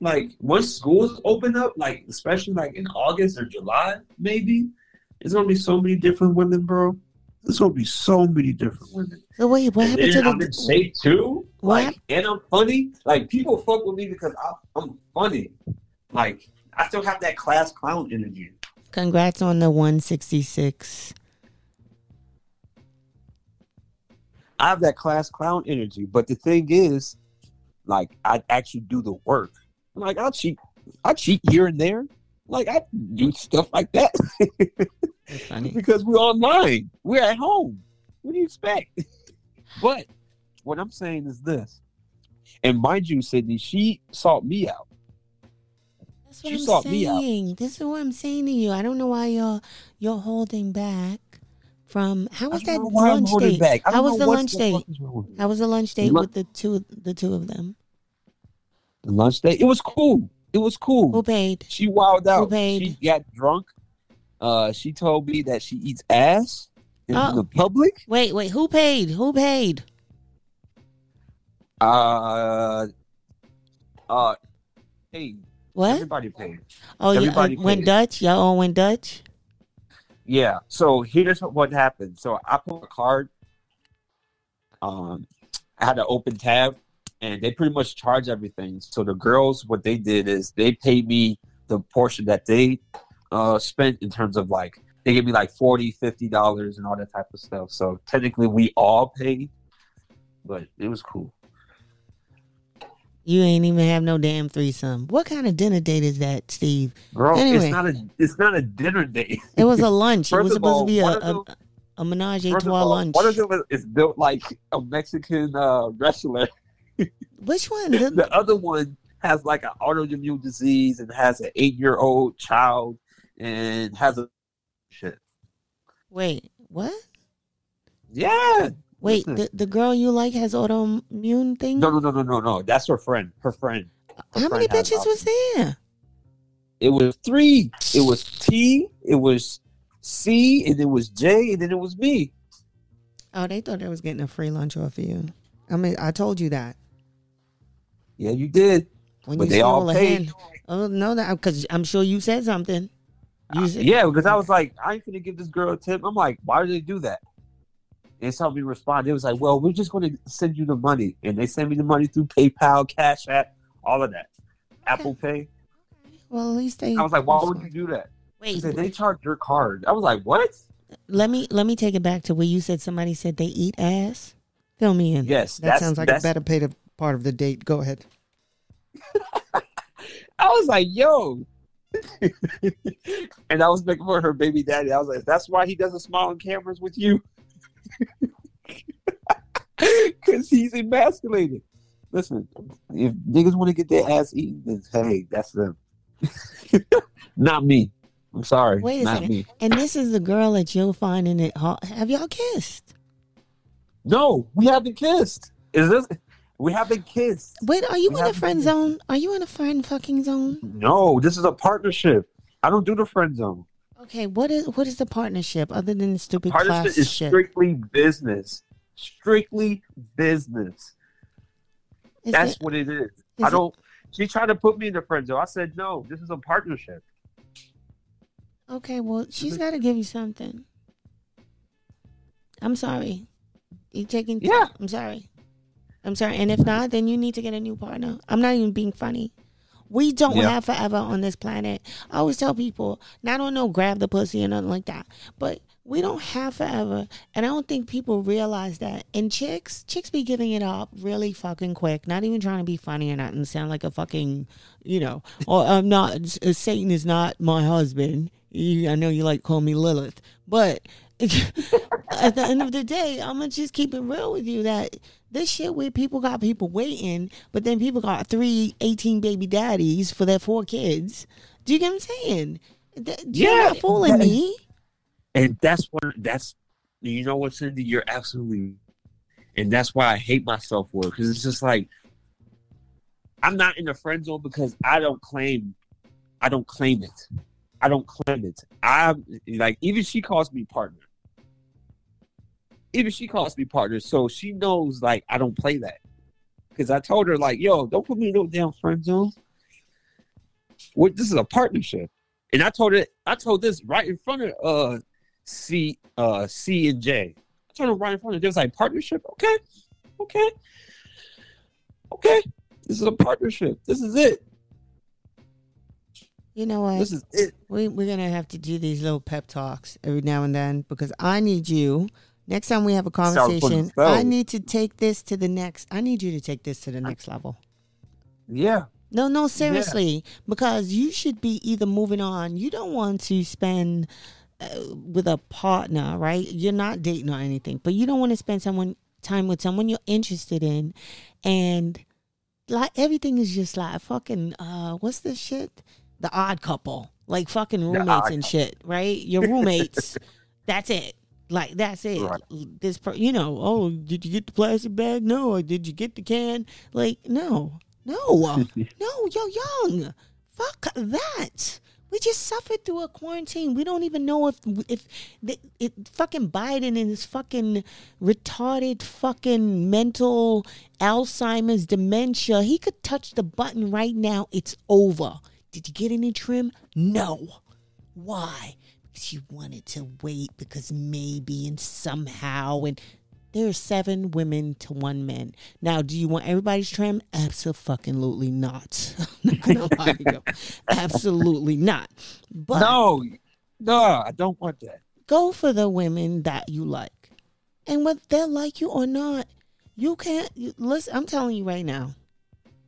Speaker 3: like once schools open up, like especially like in August or July, maybe, there's gonna be so many different women, bro. There's gonna be so many different women.
Speaker 2: So wait, what
Speaker 3: And
Speaker 2: happened to
Speaker 3: then I'm in
Speaker 2: the?
Speaker 3: shape too.
Speaker 2: What
Speaker 3: Like, and I'm funny. Like people fuck with me because I, I'm funny. Like I still have that class clown energy.
Speaker 2: Congrats on the 166.
Speaker 3: I have that class clown energy. But the thing is, like, I actually do the work. Like, I cheat, I cheat here and there. Like, I do stuff like that
Speaker 2: funny.
Speaker 3: because we're online. We're at home. What do you expect? but what I'm saying is this, and mind you, Sydney, she sought me out.
Speaker 2: That's what
Speaker 3: She
Speaker 2: I'm
Speaker 3: sought me out.
Speaker 2: saying. This is what I'm saying to you. I don't know why you're you're holding back from. How was
Speaker 3: I
Speaker 2: that
Speaker 3: don't know why I'm
Speaker 2: lunch date?
Speaker 3: back. I
Speaker 2: How
Speaker 3: don't
Speaker 2: was
Speaker 3: know
Speaker 2: the lunch date?
Speaker 3: fuck is wrong with.
Speaker 2: How was the lunch date with the two the two of them?
Speaker 3: The lunch date. It was cool. It was cool.
Speaker 2: Who paid?
Speaker 3: She wilded out.
Speaker 2: Who paid?
Speaker 3: She got drunk. Uh, she told me that she eats ass in
Speaker 2: Oh.
Speaker 3: the public.
Speaker 2: Wait, wait. Who paid? Who paid?
Speaker 3: Uh, uh, hey,
Speaker 2: What?
Speaker 3: everybody paid.
Speaker 2: Oh, you uh, went. Dutch. Y'all all went Dutch.
Speaker 3: Yeah. So here's what, what happened. So I put a card. Um, I had an open tab, and they pretty much charge everything. So the girls, what they did is they paid me the portion that they uh spent in terms of like they gave me like 40 50 dollars and all that type of stuff so technically we all paid but it was cool
Speaker 2: You ain't even have no damn threesome. What kind of dinner date is that, Steve?
Speaker 3: Bro,
Speaker 2: Anyway.
Speaker 3: it's not a it's not a dinner date.
Speaker 2: It was a lunch. it was supposed
Speaker 3: all,
Speaker 2: to be a, a, a menage a trois
Speaker 3: all,
Speaker 2: lunch.
Speaker 3: One of them is built like a Mexican uh, wrestler.
Speaker 2: Which one? The-
Speaker 3: The other one has like an autoimmune disease and has an eight year old child and has a shit.
Speaker 2: wait, what?
Speaker 3: Yeah.
Speaker 2: Wait,
Speaker 3: Listen.
Speaker 2: the, the girl you like has autoimmune thing?
Speaker 3: No, no, no, no, no, no. That's her friend. Her friend. her
Speaker 2: How many
Speaker 3: friend has
Speaker 2: bitches was there?
Speaker 3: It was three. It was T. It was C, and it was J, and then it was me.
Speaker 2: Oh, they thought I was getting a free lunch off of you. I mean, I told you that.
Speaker 3: Yeah, you did.
Speaker 2: When
Speaker 3: But
Speaker 2: you
Speaker 3: they all paid.
Speaker 2: Oh no, that because I'm sure you said something. You said,
Speaker 3: Yeah, because I was like, I ain't gonna give this girl a tip. I'm like, why did they do that? And so me respond. It was like, well, we're just gonna send you the money, and they send me the money through PayPal, Cash App, all of that, Apple Pay.
Speaker 2: Well, at least they.
Speaker 3: I was like, why would you do that?
Speaker 2: Wait,
Speaker 3: said they charge your card. I was like, what?
Speaker 2: let me let me take it back to where you said somebody said they eat ass. Fill me in.
Speaker 3: Yes,
Speaker 2: that sounds like a better paid part of the date. Go ahead.
Speaker 3: I was like, yo. and I was making for her baby daddy. I was like, that's why he doesn't smile on cameras with you. Because he's emasculated. Listen, if niggas want to get their ass eaten, then hey, that's them. Not me. I'm sorry.
Speaker 2: Wait a
Speaker 3: not
Speaker 2: second.
Speaker 3: me.
Speaker 2: And this is the girl that you're finding it hard. Have y'all kissed?
Speaker 3: No, we haven't kissed. Is this? We haven't kissed.
Speaker 2: Wait, are you
Speaker 3: We
Speaker 2: in a friend
Speaker 3: kissed.
Speaker 2: zone? Are you in a friend fucking zone?
Speaker 3: No, this is a partnership. I don't do the friend zone.
Speaker 2: Okay, what is what is the partnership other than the stupid class
Speaker 3: Partnership is
Speaker 2: shit?
Speaker 3: strictly business. Strictly business.
Speaker 2: Is
Speaker 3: That's
Speaker 2: it-
Speaker 3: what it is.
Speaker 2: is
Speaker 3: I don't. She tried to put me in the friend zone. I said no. This is a partnership.
Speaker 2: Okay, well, she's mm-hmm. got to give you something. I'm sorry. You taking?
Speaker 3: Yeah.
Speaker 2: I'm sorry. I'm sorry. And if not, then you need to get a new partner. I'm not even being funny. We don't
Speaker 3: Yeah.
Speaker 2: have forever on this planet. I always tell people, not on no grab the pussy or nothing like that, but we don't have forever. And I don't think people realize that. And chicks, chicks be giving it up really fucking quick. Not even trying to be funny or not and sound like a fucking, you know, or I'm not, uh, Satan is not my husband. I know you like call me Lilith, but at the end of the day, I'm gonna just keep it real with you that this shit where people got people waiting, but then people got three 18 baby daddies for their four kids. Do you get what I'm saying? Th- You're
Speaker 3: Yeah,
Speaker 2: not fooling
Speaker 3: that-
Speaker 2: me.
Speaker 3: And that's what that's you know what, Cindy, you're absolutely and that's why I hate myself for it, because it's just like I'm not in the friend zone because I don't claim I don't claim it. I don't claim it. I'm like even she calls me partner. Even she calls me partner, so she knows like I don't play that. Cause I told her like, yo, don't put me in no damn friend zone. What this is a partnership. And I told it I told this right in front of uh C uh C and J. I told them right in front of them. They was like partnership, okay, okay, okay. This is a partnership. This is it.
Speaker 2: You know what?
Speaker 3: This is it.
Speaker 2: We, we're going to have to do these little pep talks every now and then because I need you. Next time we have a conversation. I need to take this to the next. I need you to take this to the next level.
Speaker 3: Yeah.
Speaker 2: No, no, seriously, because you should be either moving on. You don't want to spend uh, with a partner, right? You're not dating or anything, but you don't want to spend someone time with someone you're interested in, and like everything is just like fucking. Uh, what's this shit? The odd couple, like fucking roommates and shit, right? Your roommates. that's it. Like that's it.
Speaker 3: Right.
Speaker 2: This, per- you know. Oh, did you get the plastic bag? No. Or did you get the can? Like, no, no. No, you're young. Fuck that. We just suffered through a quarantine. We don't even know if if the, it fucking Biden and his fucking retarded fucking mental Alzheimer's dementia. He could touch the button right now. It's over. Did you get any trim? No. Why? You wanted to wait because maybe and somehow and there are seven women to one man. Now, do you want everybody's trim? Absolutely not. Not gonna lie to you. Absolutely not. But
Speaker 3: no, no, I don't want that.
Speaker 2: go for the women that you like. And whether they like you or not, you can't you, listen. I'm telling you right now,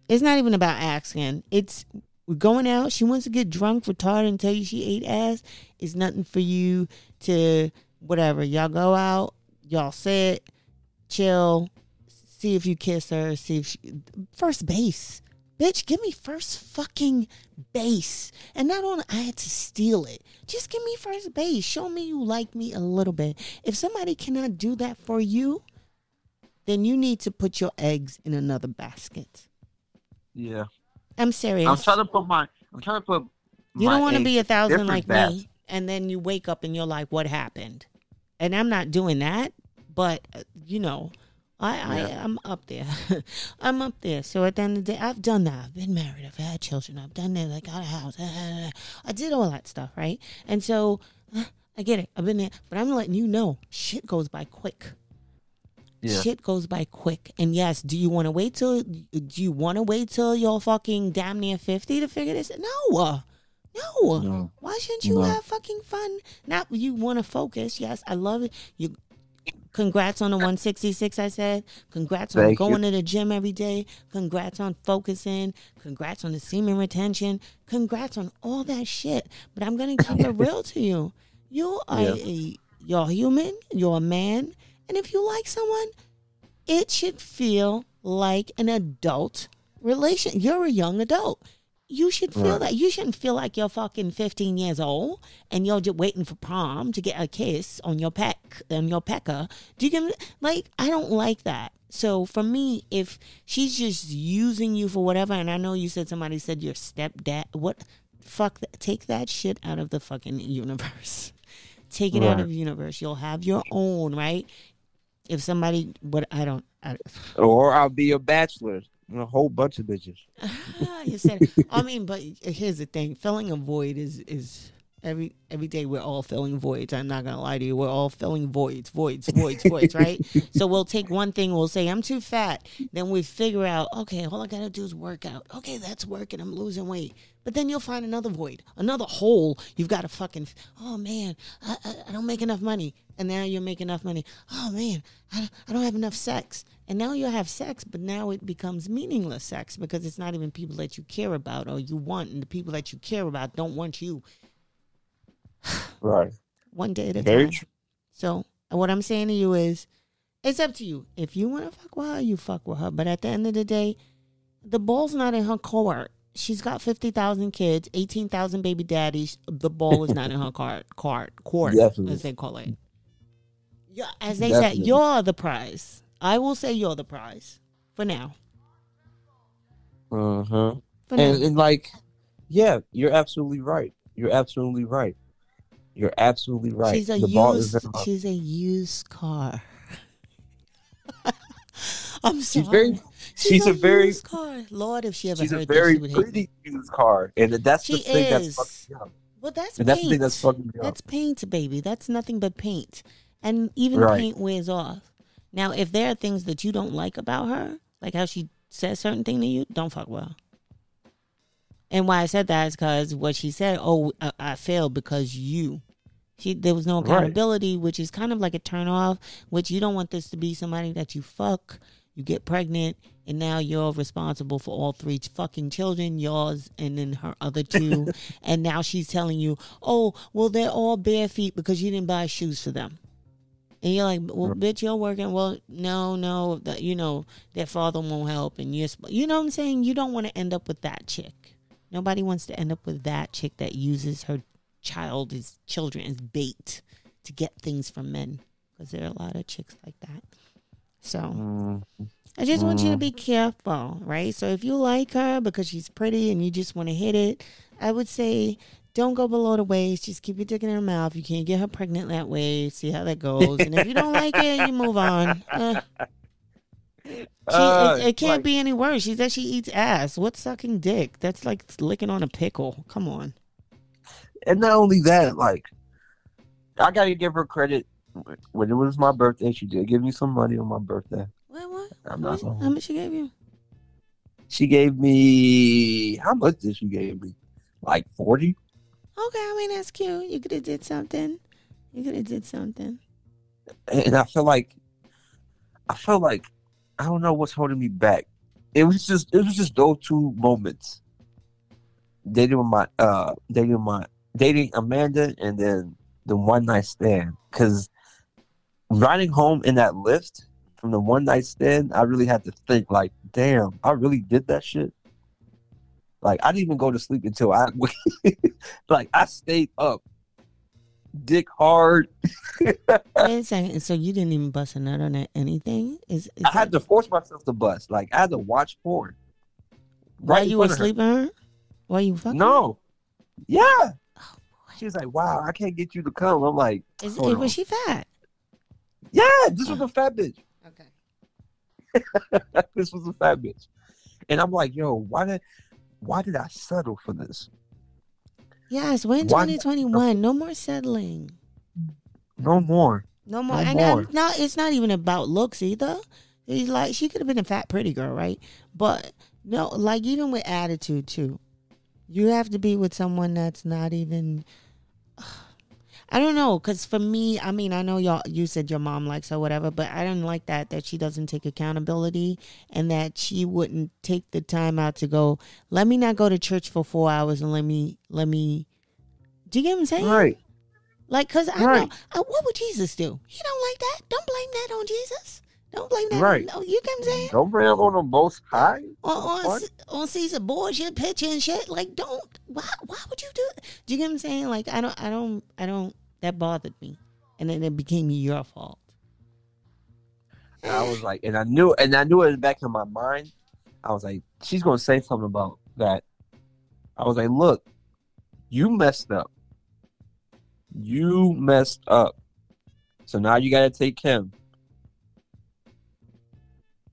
Speaker 2: it's not even about asking. It's we're going out. She wants to get drunk, retarded, and tell you she ate ass. It's nothing for you to whatever. Y'all go out. Y'all sit, chill, see if you kiss her. See if she first base. Bitch, give me first fucking base. And not only I had to steal it. Just give me first base. Show me you like me a little bit. If somebody cannot do that for you, then you need to put your eggs in another basket.
Speaker 3: Yeah.
Speaker 2: I'm serious.
Speaker 3: I'm trying to put my I'm trying to put
Speaker 2: you don't want to be a thousand like me, and then you wake up and you're like, "What happened?" And I'm not doing that, but uh, you know, I, I I'm up there. I'm up there. So at the end of the day, I've done that. I've been married. I've had children. I've done that. I got a house. Ah, ah, ah, I did all that stuff, right? And so I get it. I've been there, but I'm letting you know, shit goes by quick.
Speaker 3: Yeah.
Speaker 2: Shit goes by quick. And yes, do you want to wait till do you want to wait till you're fucking damn near 50 to figure this? No. No.
Speaker 3: No.
Speaker 2: Why shouldn't you
Speaker 3: No.
Speaker 2: have fucking fun? Not you want to focus. Yes, I love it. You congrats on the 166 I said. Congrats on
Speaker 3: Thank you.
Speaker 2: going to the gym every day. Congrats on focusing. Congrats on the semen retention. Congrats on all that shit. But I'm going to keep it real to you. You are
Speaker 3: Yeah.
Speaker 2: a you're human, you're a man, and if you like someone, it should feel like an adult relation. You're a young adult. You should feel
Speaker 3: Right.
Speaker 2: that. You shouldn't feel like you're fucking 15 years old and you're just waiting for prom to get a kiss on your peck on your pecker. Do you get me? Like I don't like that. So for me, if she's just using you for whatever, and I know you said somebody said your stepdad. What? fuck that. Take that shit out of the fucking universe. Take it out of the universe. You'll have your own, right? If somebody, what I don't, I,
Speaker 3: Or I'll be a bachelor. A whole bunch of bitches.
Speaker 2: you said. I mean, but here's the thing: filling a void is is every every day we're all filling voids. I'm not gonna lie to you. We're all filling voids, voids, voids, voids, right? So we'll take one thing. We'll say I'm too fat. Then we figure out, okay, all I gotta do is work out. Okay, that's working. I'm losing weight. But then you'll find another void, another hole. You've got to fucking. Oh man, I, I, I don't make enough money, and now you make enough money. Oh man, I, I don't have enough sex, and now you have sex, but now it becomes meaningless sex because it's not even people that you care about or you want, and the people that you care about don't want you.
Speaker 3: Right.
Speaker 2: One day at a
Speaker 3: Very
Speaker 2: time.
Speaker 3: true.
Speaker 2: So what I'm saying to you is, it's up to you. If you want to fuck with her, you fuck with her. But at the end of the day, the ball's not in her court. She's got fifty thousand kids, eighteen thousand baby daddies. The ball is not in her court. Court, as they call it. Yeah, as they
Speaker 3: Definitely.
Speaker 2: said, you're the prize. I will say you're the prize for now.
Speaker 3: Uh huh. And, and like, yeah, you're absolutely right. You're absolutely right. You're absolutely right.
Speaker 2: She's a
Speaker 3: the ball is
Speaker 2: used. She's a used car. I'm sorry.
Speaker 3: She's very. She's a very.
Speaker 2: used car. Lord, if she ever
Speaker 3: She's
Speaker 2: heard
Speaker 3: a
Speaker 2: this,
Speaker 3: very
Speaker 2: would
Speaker 3: pretty used car, and that's the
Speaker 2: She
Speaker 3: thing that's fucking up.
Speaker 2: Well, that's
Speaker 3: And that's the thing that's fucking me up.
Speaker 2: That's paint, baby. That's nothing but paint. And even
Speaker 3: Right.
Speaker 2: paint wears off. Now, if there are things that you don't like about her, like how she says certain thing to you, don't fuck with her. And why I said that is because what she said, oh, I, I failed because you. She, there was no
Speaker 3: Right.
Speaker 2: accountability, which is kind of like a turn off, which you don't want this to be somebody that you fuck, you get pregnant, and now you're responsible for all three fucking children, yours and then her other two. and now she's telling you, oh, well, they're all bare feet because you didn't buy shoes for them. And you're like, well, bitch, you're working. Well, no, no, that you know their father won't help, and you're, sp- you know what I'm saying. You don't want to end up with that chick. Nobody wants to end up with that chick that uses her child as children as bait to get things from men, because there are a lot of chicks like that. So
Speaker 3: Mm,
Speaker 2: I just want you to be careful, right? So if you like her because she's pretty and you just want to hit it, I would say don't go below the waist. Just keep your dick in her mouth. You can't get her pregnant that way. See how that goes. And if you don't like it, you move on. Eh. She,
Speaker 3: Uh,
Speaker 2: it, it can't
Speaker 3: like-
Speaker 2: be any worse. She said she eats ass. What's sucking dick? That's like licking on a pickle. Come on.
Speaker 3: and not only that, like, I gotta give her credit. When it was my birthday, she did give me some money on my birthday.
Speaker 2: What? What?
Speaker 3: I'm
Speaker 2: How
Speaker 3: not
Speaker 2: much,
Speaker 3: gonna-
Speaker 2: how much she gave you?
Speaker 3: She gave me how much did she give me? Like forty.
Speaker 2: Okay, I mean that's cute. You could have did something. You could have did something.
Speaker 3: and I feel like I feel like I don't know what's holding me back. It was just it was just those two moments. Dating my uh dating my dating Amanda and then the one night stand. Cause riding home in that Lyft from the one night stand, I really had to think like, damn, I really did that shit. Like I didn't even go to sleep until I like I stayed up. Dick hard.
Speaker 2: Wait a second. So you didn't even bust a nut on it- anything? Is, is
Speaker 3: I had to force myself to bust. Like I had to watch porn.
Speaker 2: while you were
Speaker 3: front of her.
Speaker 2: sleeping? Her? While you fucking?
Speaker 3: No. Yeah.
Speaker 2: Oh,
Speaker 3: She was like, "Wow, I can't get you to come." I'm like,
Speaker 2: Is, was
Speaker 3: on.
Speaker 2: she fat?
Speaker 3: "Yeah, this was a oh. fat bitch.
Speaker 2: Okay.
Speaker 3: this was a fat bitch." And I'm like, "Yo, why did, why did I settle for this?
Speaker 2: Yes, we're in
Speaker 3: Why-
Speaker 2: 2021. No more settling.
Speaker 3: No more."
Speaker 2: No more.
Speaker 3: No
Speaker 2: and
Speaker 3: more.
Speaker 2: I'm not. It's not even about looks either. He's like she could have been a fat, pretty girl, right? But no, like even with attitude too, you have to be with someone that's not even. I don't know, cause for me, I mean, I know y'all. You said your mom likes her, whatever, but I don't like that that she doesn't take accountability and that she wouldn't take the time out to go. Let me not go to church for four hours and let me let me. Do you get what I'm saying?
Speaker 3: Right.
Speaker 2: Like, cause I
Speaker 3: Right.
Speaker 2: know uh, what would Jesus do? He don't like that. Don't blame that on Jesus. Don't blame that.
Speaker 3: Right.
Speaker 2: On, no, you get what I'm saying?
Speaker 3: Don't blame up on the most high.
Speaker 2: On, on, on Caesar Borgia picture and shit. Like, don't. Why? Why would you do it? Do you get what I'm saying? Like, I don't. I don't. I don't. That bothered me, and then it became your fault.
Speaker 3: And I was like, and I knew, and I knew it in the back of my mind. I was like, she's gonna say something about that. I was like, look, You messed up. You messed up. So now you gotta take him.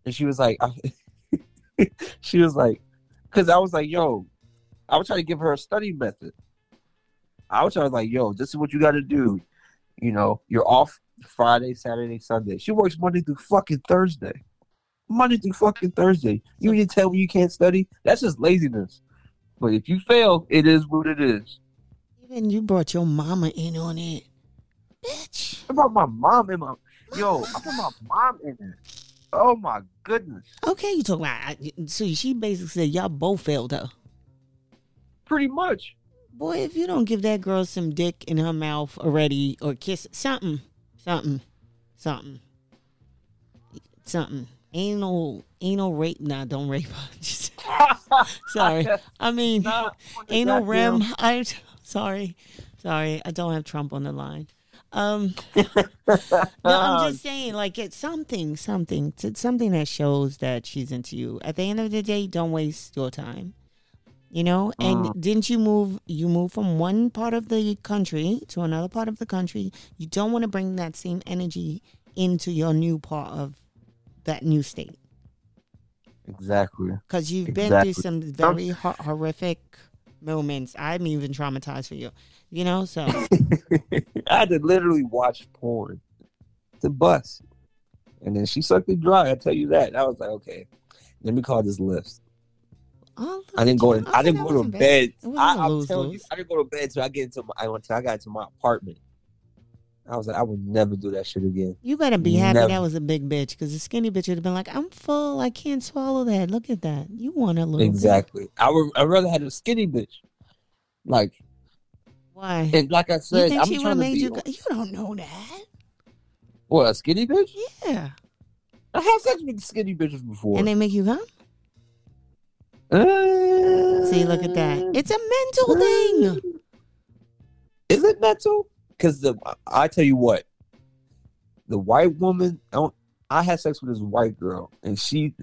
Speaker 3: And she was like, she was like, because I was like, yo, I was trying to give her a study method. I was trying to like, yo, this is what you got to do. You know, you're off Friday, Saturday, Sunday. She works Monday through fucking Thursday. Monday through fucking Thursday. You need to tell me you can't study? That's just laziness. But if you fail, it is what it is.
Speaker 2: Even you brought your mama in on it. Bitch.
Speaker 3: What about my mom in my yo? I put my mom in it. Oh my goodness.
Speaker 2: Okay, you talking about so she basically said y'all both failed her.
Speaker 3: Pretty much.
Speaker 2: Boy, if you don't give that girl some dick in her mouth already or kiss something, something, something, something. Ain't no ain't no rape. Nah, don't rape her. Sorry. I mean
Speaker 3: Nah,
Speaker 2: ain't no rem. I sorry. Sorry. I don't have Trump on the line. Um No, I'm just saying, like it's something, something, it's something that shows that she's into you. At the end of the day, don't waste your time. You know, and
Speaker 3: Mm.
Speaker 2: didn't you move? You move from one part of the country to another part of the country. You don't want to bring that same energy into your new part of that new state
Speaker 3: Exactly.
Speaker 2: because you've been through some very ho- horrific moments. I'm even traumatized for you. You know, so
Speaker 3: I had to literally watch porn to bust. And then she sucked it dry, I tell you that. I was like, okay, let me call this list.
Speaker 2: Oh,
Speaker 3: I didn't go to
Speaker 2: you.
Speaker 3: I didn't go to bed. I,
Speaker 2: a
Speaker 3: I'm
Speaker 2: lose-lose.
Speaker 3: telling you, I didn't go to bed till I get into my I went till I got into my apartment. I was like, I would never do that shit again.
Speaker 2: You better be happy
Speaker 3: Never.
Speaker 2: that was a big bitch because the skinny bitch would have been like, I'm full. I can't swallow that. Look at that. You want a little bit.
Speaker 3: Exactly. I would I'd rather have a skinny bitch. Like
Speaker 2: Why?
Speaker 3: and like I said, I'm
Speaker 2: she
Speaker 3: trying to
Speaker 2: made
Speaker 3: be
Speaker 2: you go? You don't know that.
Speaker 3: what a skinny bitch?
Speaker 2: Yeah.
Speaker 3: I had sex with skinny bitches before.
Speaker 2: And they make you come?
Speaker 3: Uh,
Speaker 2: See, look at that. It's a mental thing.
Speaker 3: Is it mental? Because the I tell you what, the white woman. I, I had sex with this white girl, and she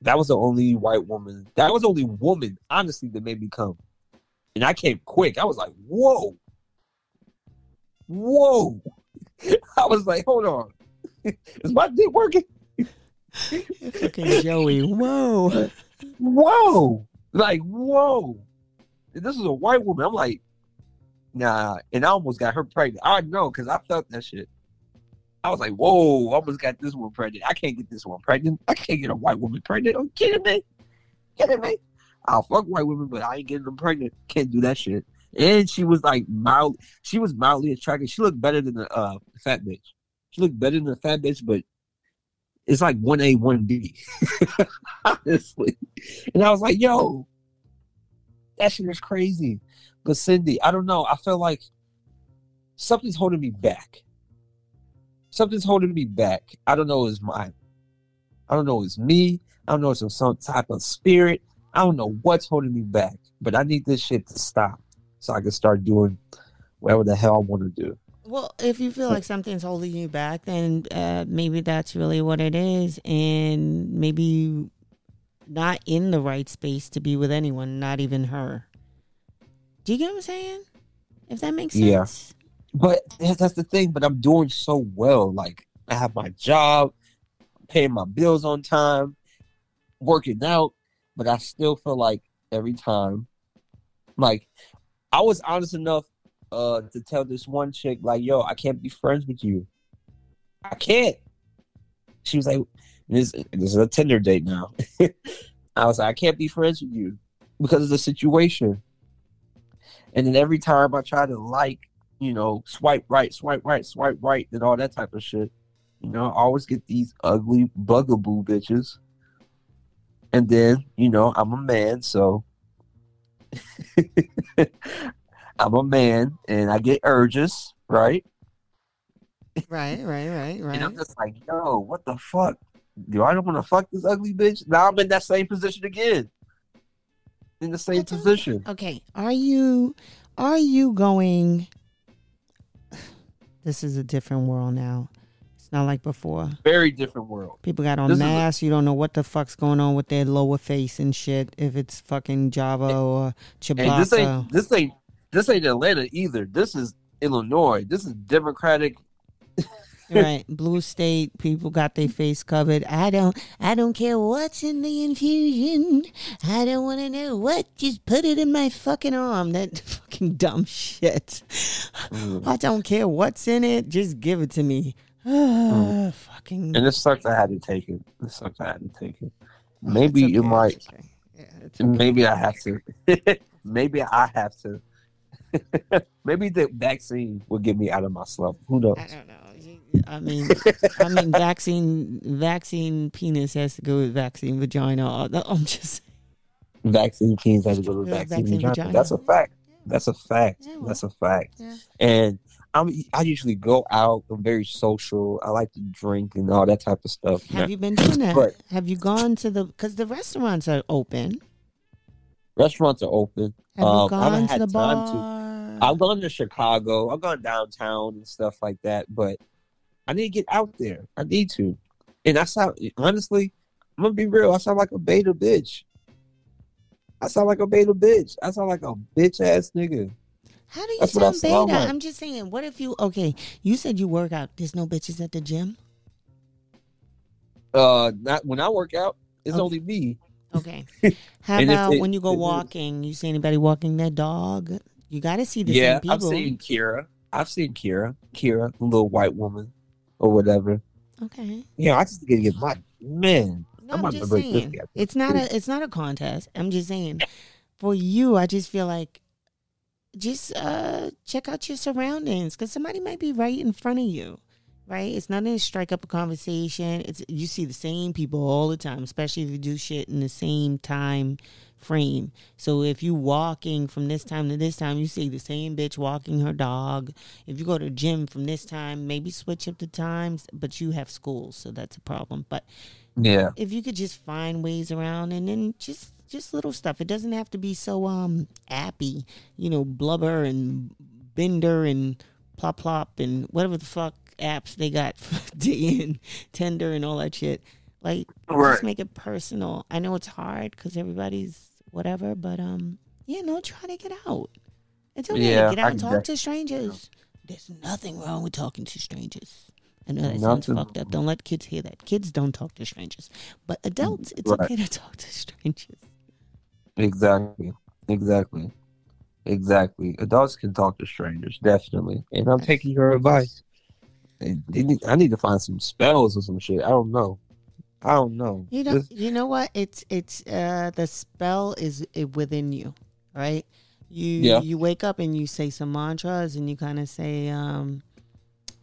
Speaker 3: that was the only white woman. That was the only woman, honestly, that made me come. And I came quick. I was like, whoa, whoa. I was like, hold on, is my dick working?
Speaker 2: Fucking Joey. Whoa.
Speaker 3: Whoa, like whoa. This is a white woman. I'm like, nah. And I almost got her pregnant. I know because I felt that shit. I was like, whoa, I almost got this one pregnant. I can't get this one pregnant. I can't get a white woman pregnant. Are you kidding me? Kidding me? I'll fuck white women, but I ain't getting them pregnant. Can't do that shit. And she was like mild. She was mildly attractive. She looked better than the uh, fat bitch. She looked better than the fat bitch, but it's like one A, one B. Honestly. And I was like, yo, that shit is crazy. But Cindy, I don't know. I feel like something's holding me back. Something's holding me back. I don't know it's my I don't know it's me. I don't know it's some type of spirit. I don't know what's holding me back. But I need this shit to stop so I can start doing whatever the hell I want to do.
Speaker 2: Well, if you feel like something's holding you back, then uh, maybe that's really what it is. And maybe not in the right space to be with anyone, not even her. Do you get what I'm saying? If that makes sense.
Speaker 3: Yeah. But that's that's the thing. But I'm doing so well. Like I have my job, paying my bills on time, working out. But I still feel like every time, like I was honest enough uh to tell this one chick, like, yo, I can't be friends with you. I can't. She was like, this, this is a Tinder date now. I was like, I can't be friends with you because of the situation. And then every time I try to like, you know, swipe right, swipe right, swipe right, and all that type of shit, you know, I always get these ugly bugaboo bitches. And then, you know, I'm a man, so I'm a man and I get urges, right?
Speaker 2: Right, right, right, right.
Speaker 3: And I'm just like, yo, what the fuck? Do I don't want to fuck this ugly bitch? Now I'm in that same position again. In the same position.
Speaker 2: Okay, are you are you going? This is a different world now. It's not like before.
Speaker 3: Very different world.
Speaker 2: People got on
Speaker 3: This is a-
Speaker 2: masks. You don't know what the fuck's going on with their lower face and shit. If it's fucking Jabba or
Speaker 3: And this
Speaker 2: Chewbacca.
Speaker 3: ain't this ain't this ain't Atlanta either. This is Illinois. This is Democratic.
Speaker 2: right blue state people got their face covered i don't i don't care what's in the infusion i don't want to know what just put it in my fucking arm that fucking dumb shit mm. i don't care what's in it just give it to me mm. fucking
Speaker 3: And it sucks I had to take it. It sucks I had to take it. Oh, maybe
Speaker 2: It's
Speaker 3: it
Speaker 2: okay,
Speaker 3: might.
Speaker 2: okay. yeah, okay.
Speaker 3: Maybe I have to. maybe I have to. maybe the vaccine will get me out of my slump. Who knows?
Speaker 2: I don't know. I mean, I mean, vaccine, vaccine penis has to go with vaccine vagina. I'm just
Speaker 3: Vaccine teens have to go
Speaker 2: Yeah,
Speaker 3: vaccine,
Speaker 2: vaccine
Speaker 3: vagina.
Speaker 2: vagina.
Speaker 3: That's a fact. That's a fact.
Speaker 2: Yeah, well,
Speaker 3: That's a fact.
Speaker 2: yeah.
Speaker 3: And I'm I usually go out. I'm very social. I like to drink and all that type of stuff.
Speaker 2: Have you been doing that?
Speaker 3: But-
Speaker 2: Have you gone to the? Because the restaurants are open.
Speaker 3: Restaurants are open.
Speaker 2: Have
Speaker 3: Um,
Speaker 2: you
Speaker 3: I haven't
Speaker 2: gone to the
Speaker 3: time to. I've gone to Chicago. I've gone downtown and stuff like that. But I need to get out there. I need to. And I sound honestly, I'm gonna be real. I sound like a beta bitch. I sound like a beta bitch. I sound like a bitch ass nigga.
Speaker 2: How do you
Speaker 3: That's
Speaker 2: sound beta?
Speaker 3: like.
Speaker 2: I'm just saying. What if you? Okay, you said you work out. There's no bitches at the gym.
Speaker 3: Uh, not when I work out. It's
Speaker 2: Okay.
Speaker 3: only me.
Speaker 2: Okay. How about
Speaker 3: it-
Speaker 2: when you go walking? You see anybody walking their dog? You got to see the
Speaker 3: yeah,
Speaker 2: same people.
Speaker 3: I've seen Kira. I've seen Kira. Kira, the little white woman, or whatever.
Speaker 2: Okay.
Speaker 3: Yeah, I just gotta get my man.
Speaker 2: No,
Speaker 3: I'm
Speaker 2: I'm, just saying. It's not a it's not a contest. I'm just saying. For you, I just feel like just uh check out your surroundings because somebody might be right in front of you. Right? It's not gonna strike up a conversation. It's you see the same people all the time, especially if you do shit in the same time frame. So if you walking from this time to this time, you see the same bitch walking her dog. If you go to gym from this time, maybe switch up the times, but you have school, so that's a problem. But
Speaker 3: Yeah,
Speaker 2: if you could just find ways around and then just just little stuff it doesn't have to be so um appy you know blubber and bender and plop plop and whatever the fuck apps they got for day in Tinder and all that shit like
Speaker 3: Right.
Speaker 2: just make it personal i know it's hard because everybody's whatever but um yeah no try to get out it's okay
Speaker 3: Yeah,
Speaker 2: get
Speaker 3: I
Speaker 2: out and talk to strangers there's nothing wrong with talking to strangers I know that sounds
Speaker 3: Nothing.
Speaker 2: fucked up. Don't let kids hear that. Kids don't talk to strangers. But adults, it's
Speaker 3: Right.
Speaker 2: okay to talk to strangers.
Speaker 3: exactly, exactly, exactly. Adults can talk to strangers, definitely. And I'm taking your advice. And they need- I need to find some spells or some shit. I don't know. I don't know.
Speaker 2: You know,
Speaker 3: This-
Speaker 2: you know what? It's it's uh the spell is within you, right? You
Speaker 3: Yeah.
Speaker 2: you wake up and you say some mantras and you kind of say um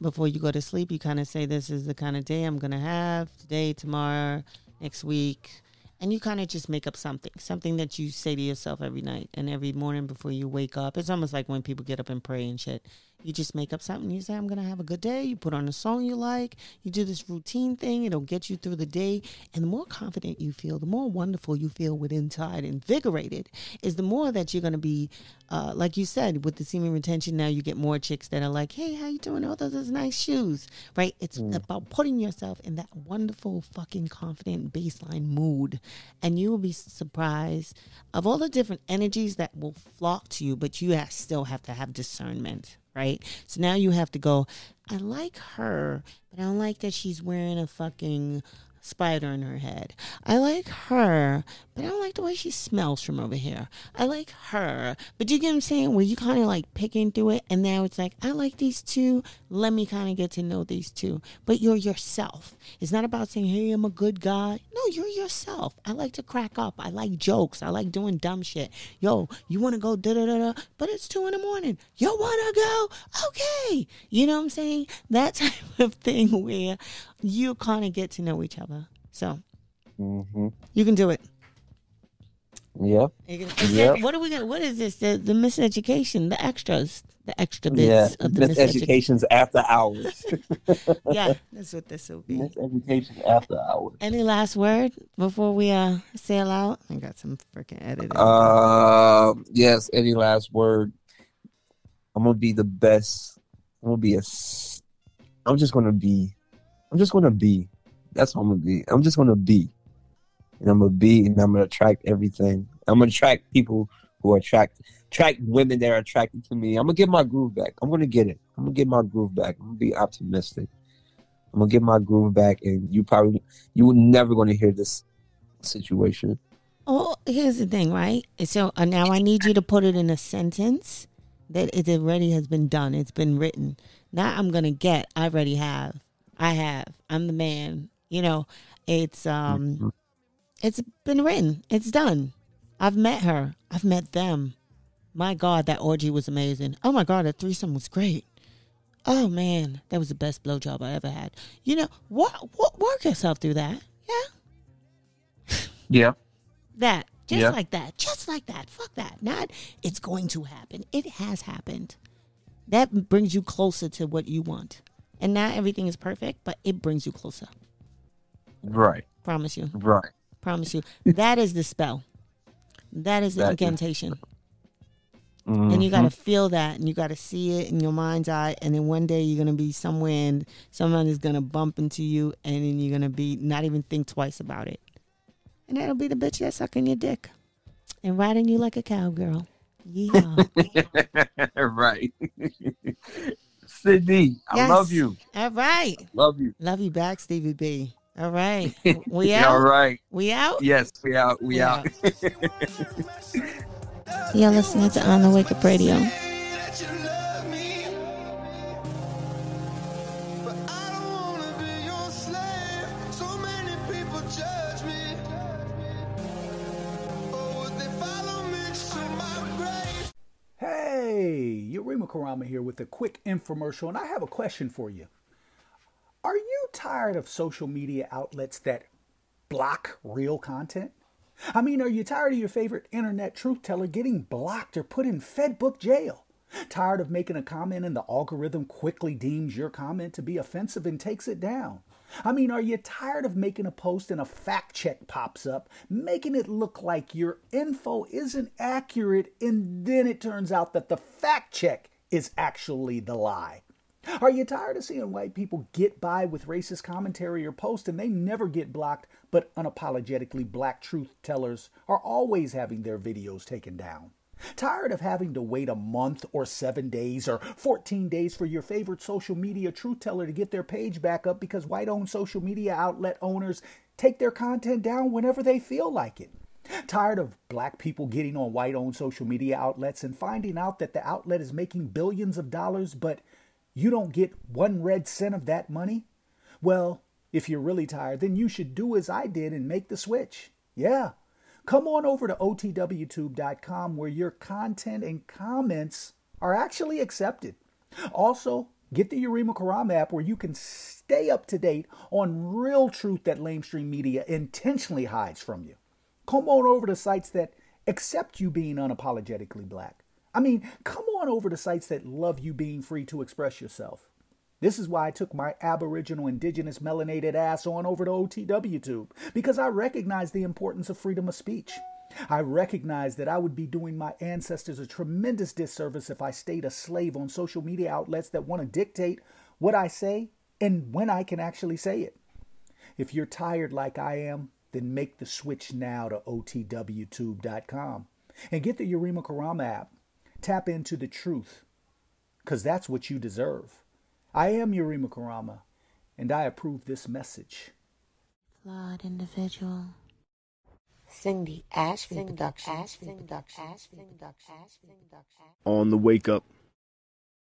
Speaker 2: before you go to sleep, you kind of say this is the kind of day I'm gonna have today, tomorrow, next week, and you kind of just make up something, something that you say to yourself every night and every morning before you wake up. It's almost like when people get up and pray and shit. You just make up something. You say, I'm going to have a good day. You put on a song you like. You do this routine thing. It'll get you through the day. And the more confident you feel, the more wonderful you feel with inside, invigorated, is the more that you're going to be, uh, like you said, with the semen retention. Now you get more chicks that are like, hey, how you doing? Oh, those are nice shoes, right? It's about putting yourself in that wonderful, fucking confident baseline mood. And you will be surprised of all the different energies that will flock to you, but you have, still have to have discernment right? So now you have to go, I like her, but I don't like that she's wearing a fucking spider in her head. I like her, but I don't like the way she smells from over here. I like her. But you get what I'm saying? Where you kind of like picking through it, and now it's like, I like these two. Let me kind of get to know these two. But you're yourself. It's not about saying, hey, I'm a good guy. No, you're yourself. I like to crack up. I like jokes. I like doing dumb shit. Yo, you want to go da da da da, but it's two in the morning. You want to go? Okay. You know what I'm saying? That type of thing where you kind of get to know each other. So
Speaker 3: Mhm.
Speaker 2: you can do it.
Speaker 3: Yeah. Yep.
Speaker 2: what are we gonna? What is this? The the miseducation, the extras, the extra
Speaker 3: Yeah.
Speaker 2: bits of the
Speaker 3: Miss
Speaker 2: miseducation.
Speaker 3: After hours.
Speaker 2: Yeah, that's what this will be.
Speaker 3: Miss Education after hours.
Speaker 2: Any last word before we uh sail out? I got some freaking editing.
Speaker 3: Uh, yes. Any last word? I'm gonna be the best. I'm gonna be a. I'm just gonna be. I'm just gonna be. That's what I'm gonna be. I'm just gonna be, and I'm gonna be, and I'm gonna attract everything. I'm gonna attract people who are attract attract women that are attracted to me. I'm gonna get my groove back. I'm gonna get it. I'm gonna get my groove back. I'm gonna be optimistic. I'm gonna get my groove back, and you probably you were never gonna hear this situation.
Speaker 2: Oh, here's the thing, right? So uh, now I need you to put it in a sentence that it already has been done. It's been written. Now I'm gonna get. I already have. I have. I'm the man. You know, it's um, it's been written. It's done. I've met her. I've met them. My God, that orgy was amazing. Oh my God, that threesome was great. Oh man, that was the best blowjob I ever had. You know, what? What? Work yourself through that. Yeah.
Speaker 3: Yeah.
Speaker 2: That. Just
Speaker 3: Yeah.
Speaker 2: like that. Just like that. Fuck that. Not it's going to happen. It has happened. That brings you closer to what you want. And not everything is perfect, but it brings you closer.
Speaker 3: Right.
Speaker 2: Promise you.
Speaker 3: Right.
Speaker 2: Promise you. That is the spell. That is the
Speaker 3: That is-
Speaker 2: incantation. And you got to mm-hmm. feel that and you got to see it in your mind's eye. And then one day you're going to be somewhere and someone is going to bump into you and then you're going to be not even think twice about it. And that'll be the bitch that's sucking your dick and riding you like a cowgirl. Yeah.
Speaker 3: right. Sydney, I
Speaker 2: Yes.
Speaker 3: love you.
Speaker 2: All right.
Speaker 3: Love you.
Speaker 2: Love you back, Stevie B. All right. We
Speaker 3: out? All right.
Speaker 2: We out?
Speaker 3: Yes, we out. We
Speaker 2: Yeah.
Speaker 3: out.
Speaker 2: You're listening to On the Wake Up Radio.
Speaker 4: Karama here with a quick infomercial, and I have a question for you. Are you tired of social media outlets that block real content? I mean, are you tired of your favorite internet truth teller getting blocked or put in Fedbook jail? Tired of making a comment and the algorithm quickly deems your comment to be offensive and takes it down? I mean, are you tired of making a post and a fact check pops up, making it look like your info isn't accurate, and then it turns out that the fact check is actually the lie? Are you tired of seeing white people get by with racist commentary or posts and they never get blocked, but unapologetically black truth tellers are always having their videos taken down? Tired of having to wait a month or seven days or 14 days for your favorite social media truth teller to get their page back up because white owned social media outlet owners take their content down whenever they feel like it? Tired of black people getting on white owned social media outlets and finding out that the outlet is making billions of dollars, but you don't get one red cent of that money? Well, if you're really tired, then you should do as I did and make the switch. Yeah. Come on over to otwtube.com where your content and comments are actually accepted. Also, get the Urema Karama app where you can stay up to date on real truth that lamestream media intentionally hides from you. Come on over to sites that accept you being unapologetically black. I mean, come on over to sites that love you being free to express yourself. This is why I took my Aboriginal Indigenous melanated ass on over to OTWTube, because I recognize the importance of freedom of speech. I recognize that I would be doing my ancestors a tremendous disservice if I stayed a slave on social media outlets that want to dictate what I say and when I can actually say it. If you're tired like I am, then make the switch now to OTWTube.com and get the Urema Karama app. Tap into the truth, because that's what you deserve. I am Urema Karama, and I approve this message.
Speaker 5: flawed individual. Cindy Ashby Productions.
Speaker 6: on the wake up